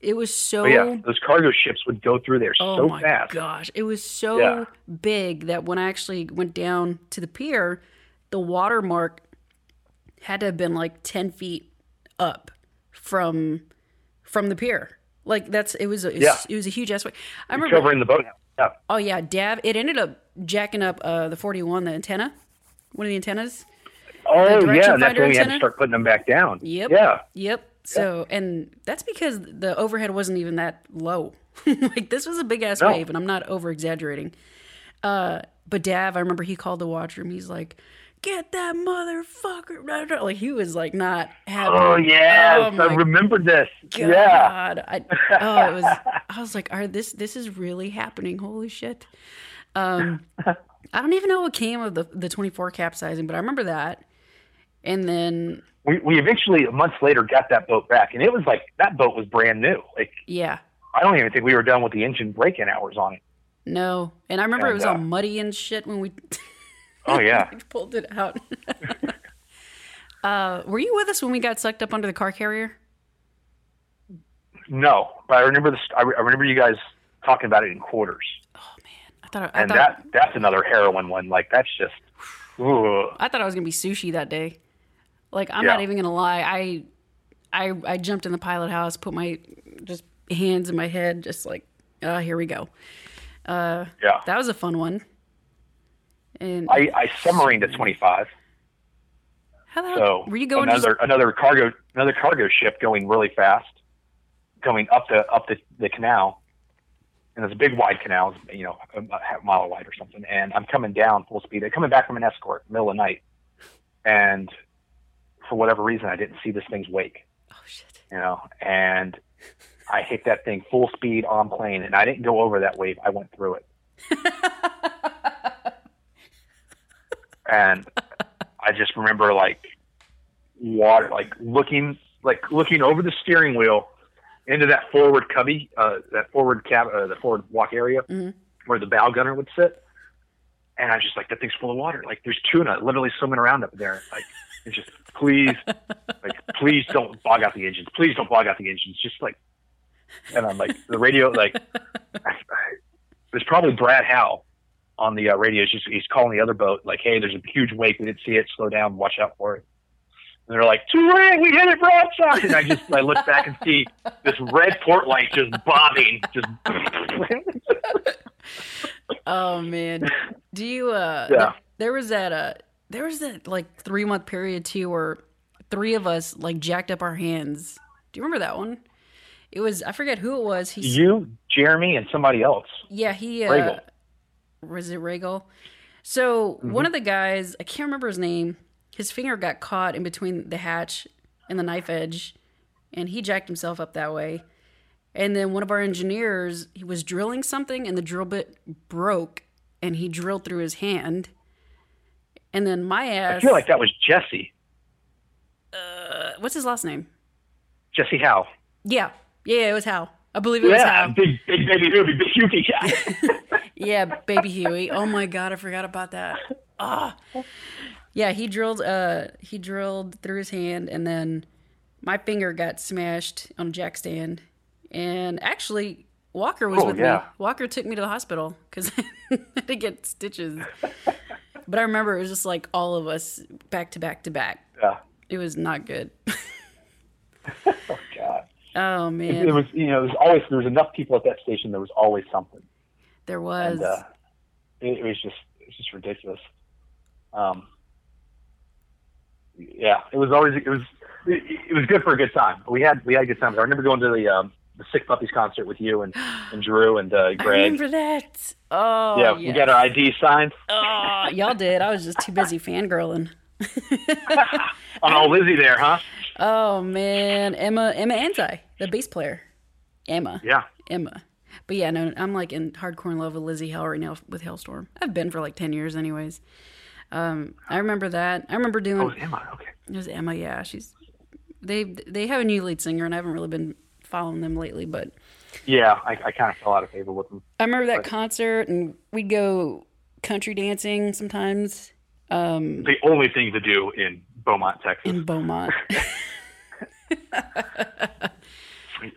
It was so yeah, those cargo ships would go through there oh so my fast. gosh, it was so Yeah. big that when I actually went down to the pier, the water mark had to have been like ten feet up from from the pier. Like that's it was a, Yeah. it was a huge aspect. I remember Covering the boat. Yeah. Oh yeah, Dav. It ended up jacking up uh, the 41, the antenna, one of the antennas. Oh yeah, that's when we had to start putting them back down. Yep. Yeah. Yep. So, and that's because the overhead wasn't even that low. like this was a big ass No. wave, and I'm not over exaggerating. Uh, but Dav, I remember he called the watch room. He's like, "Get that motherfucker!" Like he was like not happy. Oh yeah, Oh, I remember this. God. Yeah. I, oh, it was. I was like, "Are this? This is really happening? Holy shit!" Um, I don't even know what came of the the twenty four capsizing, but I remember that. And then, We we eventually months later got that boat back, and it was like that boat was brand new. Like yeah, I don't even think we were done with the engine break-in hours on it. no. And I remember it And, was all uh, muddy and shit when we Oh yeah. pulled it out. uh, were you with us when we got sucked up under the car carrier? no, but I remember this. I, I remember you guys talking about it in quarters, Oh man, I thought I, and thought that that's another heroin one. Like that's just. Ooh. I thought I was gonna be sushi that day. Like I'm Yeah. not even gonna lie. I I I jumped in the pilot house, put my just hands in my head, just like, uh, here we go. Yeah. That was a fun one. And I, I submarined at 25. how the hell So were you going? another Just, another cargo another cargo ship going really fast, going up the up the, the canal, and it's a big wide canal, you know, a, mile wide or something. And I'm coming down full speed. I'm coming back from an escort, middle of the night, and for whatever reason, I didn't see this thing's wake, oh shit! you know, and I hit that thing full speed on plane, and I didn't go over that wave. I went through it. and I just remember like water, like looking, like looking over the steering wheel into that forward cubby, uh, that forward cab, uh, the forward walk area where the bow gunner would sit. And I was just like, that thing's full of water. Like there's tuna literally swimming around up there. Like it's just please, like please don't bog out the engines. Please don't bog out the engines. Just like, and I'm like the radio, like I, I, there's probably Brad Howe on the uh, radio. He's just he's calling the other boat like, hey, there's a huge wake. We didn't see it. Slow down. Watch out for it. And they're like, too late, we hit it broadside. And I just, I look back and see this red port light just bobbing, just. Oh man. Do you uh Yeah. th- there was that uh there was that like 3 month period too where three of us like jacked up our hands. Do you remember that one? It was I forget who it was. He you, Jeremy, and somebody else. yeah, he uh Regal. was it Regal? So one of the guys, I can't remember his name, his finger got caught in between the hatch and the knife edge, and he jacked himself up that way. And then one of our engineers, he was drilling something, and the drill bit broke, and he drilled through his hand. And then my ass. I feel like that was Jesse. uh, what's his last name? Jesse Howe. Yeah, yeah, it was Hal. I believe it was Yeah, big, big baby Ruby, big Hughie guy. Yeah, baby Huey. Oh my god, I forgot about that. Ah. Yeah, he drilled uh he drilled through his hand and then my finger got smashed on a jack stand. And actually Walker was Oh, with yeah. me. Walker took me to the hospital cuz I had to get stitches. But I remember it was just like all of us back to back to back. yeah. It was not good. Oh God. Oh man, it was, you know, there was always there was enough people at that station. There was always something. there was. and uh, it, it was just it was just ridiculous. Um, yeah, it was always it was it, it was good for a good time. We had we had a good time. I remember going to the um, the Sick Puppies concert with you and, and Drew and uh, I Greg. remember that. Oh, yeah, we got our ID signed Oh, y'all did. I was just too busy fangirling. on old Lizzie there, huh? Oh man, Emma, Emma Anzai, the bass player, Emma, Yeah. Emma. But yeah, no, I'm like in hardcore in love with Lzzy Hale right now with Halestorm. I've been for like ten years, anyways. Um, I remember that. I remember doing. Oh, it was Emma. Okay. It was Emma. Yeah, she's. They they have a new lead singer, and I haven't really been following them lately. But Yeah, I, I kind of fell out of favor with them. I remember that concert, and we'd go country dancing sometimes The only thing to do in Beaumont, Texas. in Beaumont.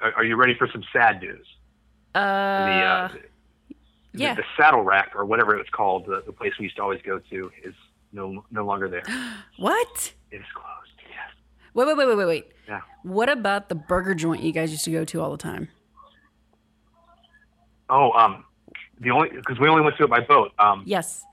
Are, are you ready for some sad news? uh, the, uh, yeah. the saddle rack or whatever it was called, the, the place we used to always go to, is no no longer there. what? It is closed. Wait, wait, wait, wait, wait, wait. Yeah. What about the burger joint you guys used to go to all the time? Oh, um, the only because we only went to it by boat. Um, Yes,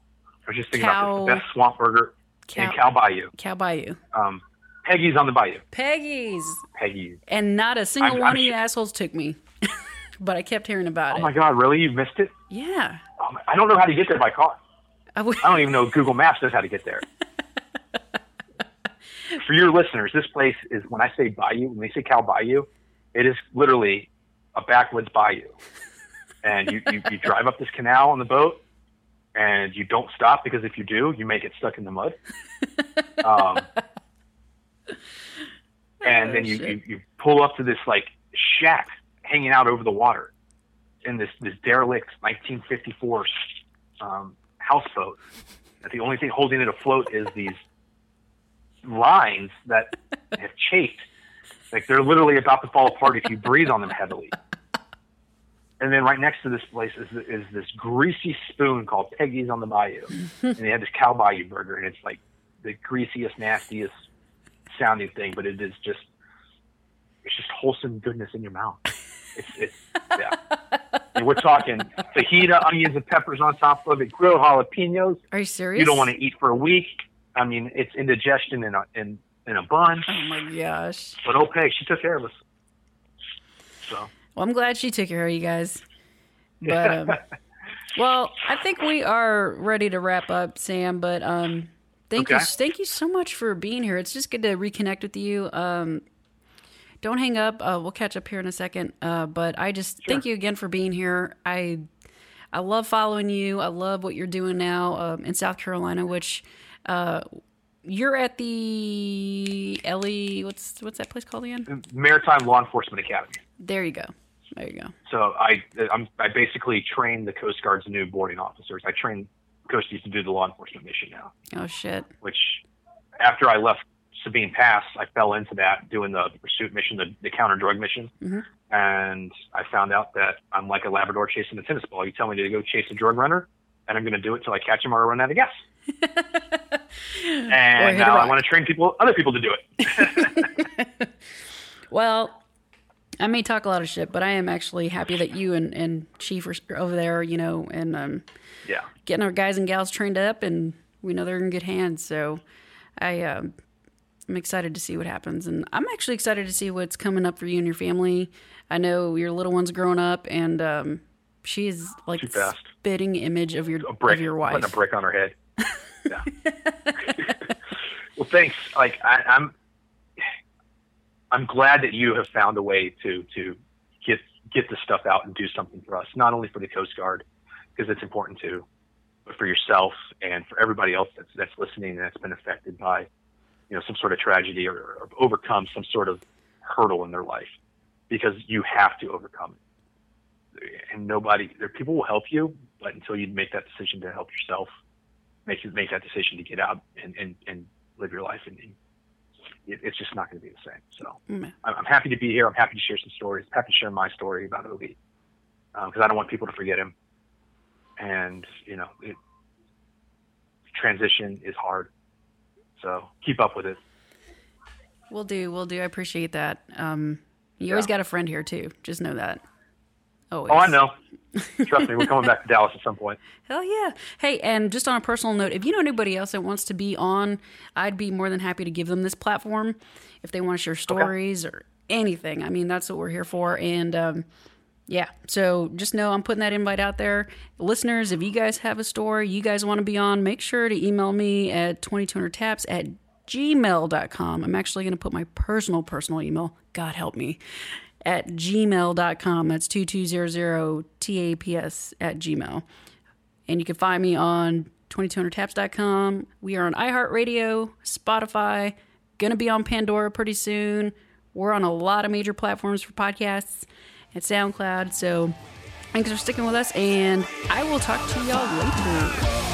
I was just thinking about this, the best swamp burger in Cow- Cal Bayou. Cow Bayou. Um, Peggy's on the Bayou. Peggy's. Peggy. And not a single I'm- one I'm of you assholes took me. but I kept hearing about Oh it. Oh my God, really? You missed it? Yeah. Oh, my- I don't know how to get there by car. I w- I don't even know Google Maps knows how to get there. For your listeners, this place is when I say bayou, when they say Cal Bayou, it is literally a backwoods bayou. And you, you, you drive up this canal on the boat and you don't stop because if you do, you may get stuck in the mud. Um, and then you, you, you pull up to this like shack hanging out over the water in this, this derelict 1954 um, houseboat. That the only thing holding it afloat is these lines that have chafed. Like they're literally about to fall apart if you breathe on them heavily. And then right next to this place is, is this greasy spoon called Peggy's on the Bayou. and they have this cow bayou burger, and it's like the greasiest, nastiest sounding thing, but it is just, it's just wholesome goodness in your mouth. It's, it's, yeah. And we're talking fajita, onions, and peppers on top of it, grilled jalapenos. Are you serious? You don't want to eat for a week. I mean, it's indigestion in a in in a bun. Oh my gosh. But okay, she took care of us. So Well, I'm glad she took care of you guys. But um, well, I think we are ready to wrap up, Sam. But um, thank you, thank you so much for being here. It's just good to reconnect with you. Um, don't hang up. Uh, we'll catch up here in a second. Uh, but I just thank you again for being here. I I love following you. I love what you're doing now um, in South Carolina, which uh, you're at the Ellie. What's what's that place called again? Maritime Law Enforcement Academy. There you go. There you go. So I I'm, I basically train the Coast Guard's new boarding officers. I train Coasties to do the law enforcement mission now. Oh shit. Which after I left Sabine Pass, I fell into that doing the pursuit mission, the, the counter drug mission, Mhm. and I found out that I'm like a Labrador chasing a tennis ball. You tell me to go chase a drug runner, and I'm going to do it till I catch him or I run out of gas. And now I want to train people, other people to do it. Well, I may talk a lot of shit, but I am actually happy that you and, and Chief are over there, you know, and um, yeah. getting our guys and gals trained up, and we know they're in good hands. So I, um, I'm excited to see what happens, and I'm actually excited to see what's coming up for you and your family. I know your little one's growing up, and um, she is like spitting image of your of your wife. putting a brick on her head. Yeah. Well, thanks. Like I, I'm, I'm glad that you have found a way to to get get this stuff out and do something for us, not only for the Coast Guard, because it's important too, but for yourself and for everybody else that's that's listening and that's been affected by, you know, some sort of tragedy or, or overcome some sort of hurdle in their life, because you have to overcome it. And nobody, there people will help you, but until you make that decision to help yourself, make make that decision to get out and and, and live your life, and, and it, it's just not going to be the same. So Mm. I'm, I'm happy to be here. I'm happy to share some stories. I'm Happy to share my story about Obi because I don't want people to forget him. And you know, it, transition is hard, so keep up with it. We'll do, we'll do. I appreciate that. Um, you always got a friend here too. Just know that. Always. Oh, I know. Trust me, we're coming back to Dallas at some point. Hell yeah. Hey, and just on a personal note, if you know anybody else that wants to be on, I'd be more than happy to give them this platform if they want to share stories or anything. I mean, that's what we're here for. And um, yeah, so just know I'm putting that invite out there. Listeners, if you guys have a story you guys want to be on, make sure to email me at 2200taps at gmail.com. I'm actually going to put my personal, personal email. God help me at gmail.com. That's 2200TAPS at gmail. And you can find me on 2200taps.com. We are on iHeartRadio, Spotify, to be on Pandora pretty soon. We're on a lot of major platforms for podcasts and SoundCloud. So thanks for sticking with us, and I will talk to y'all later.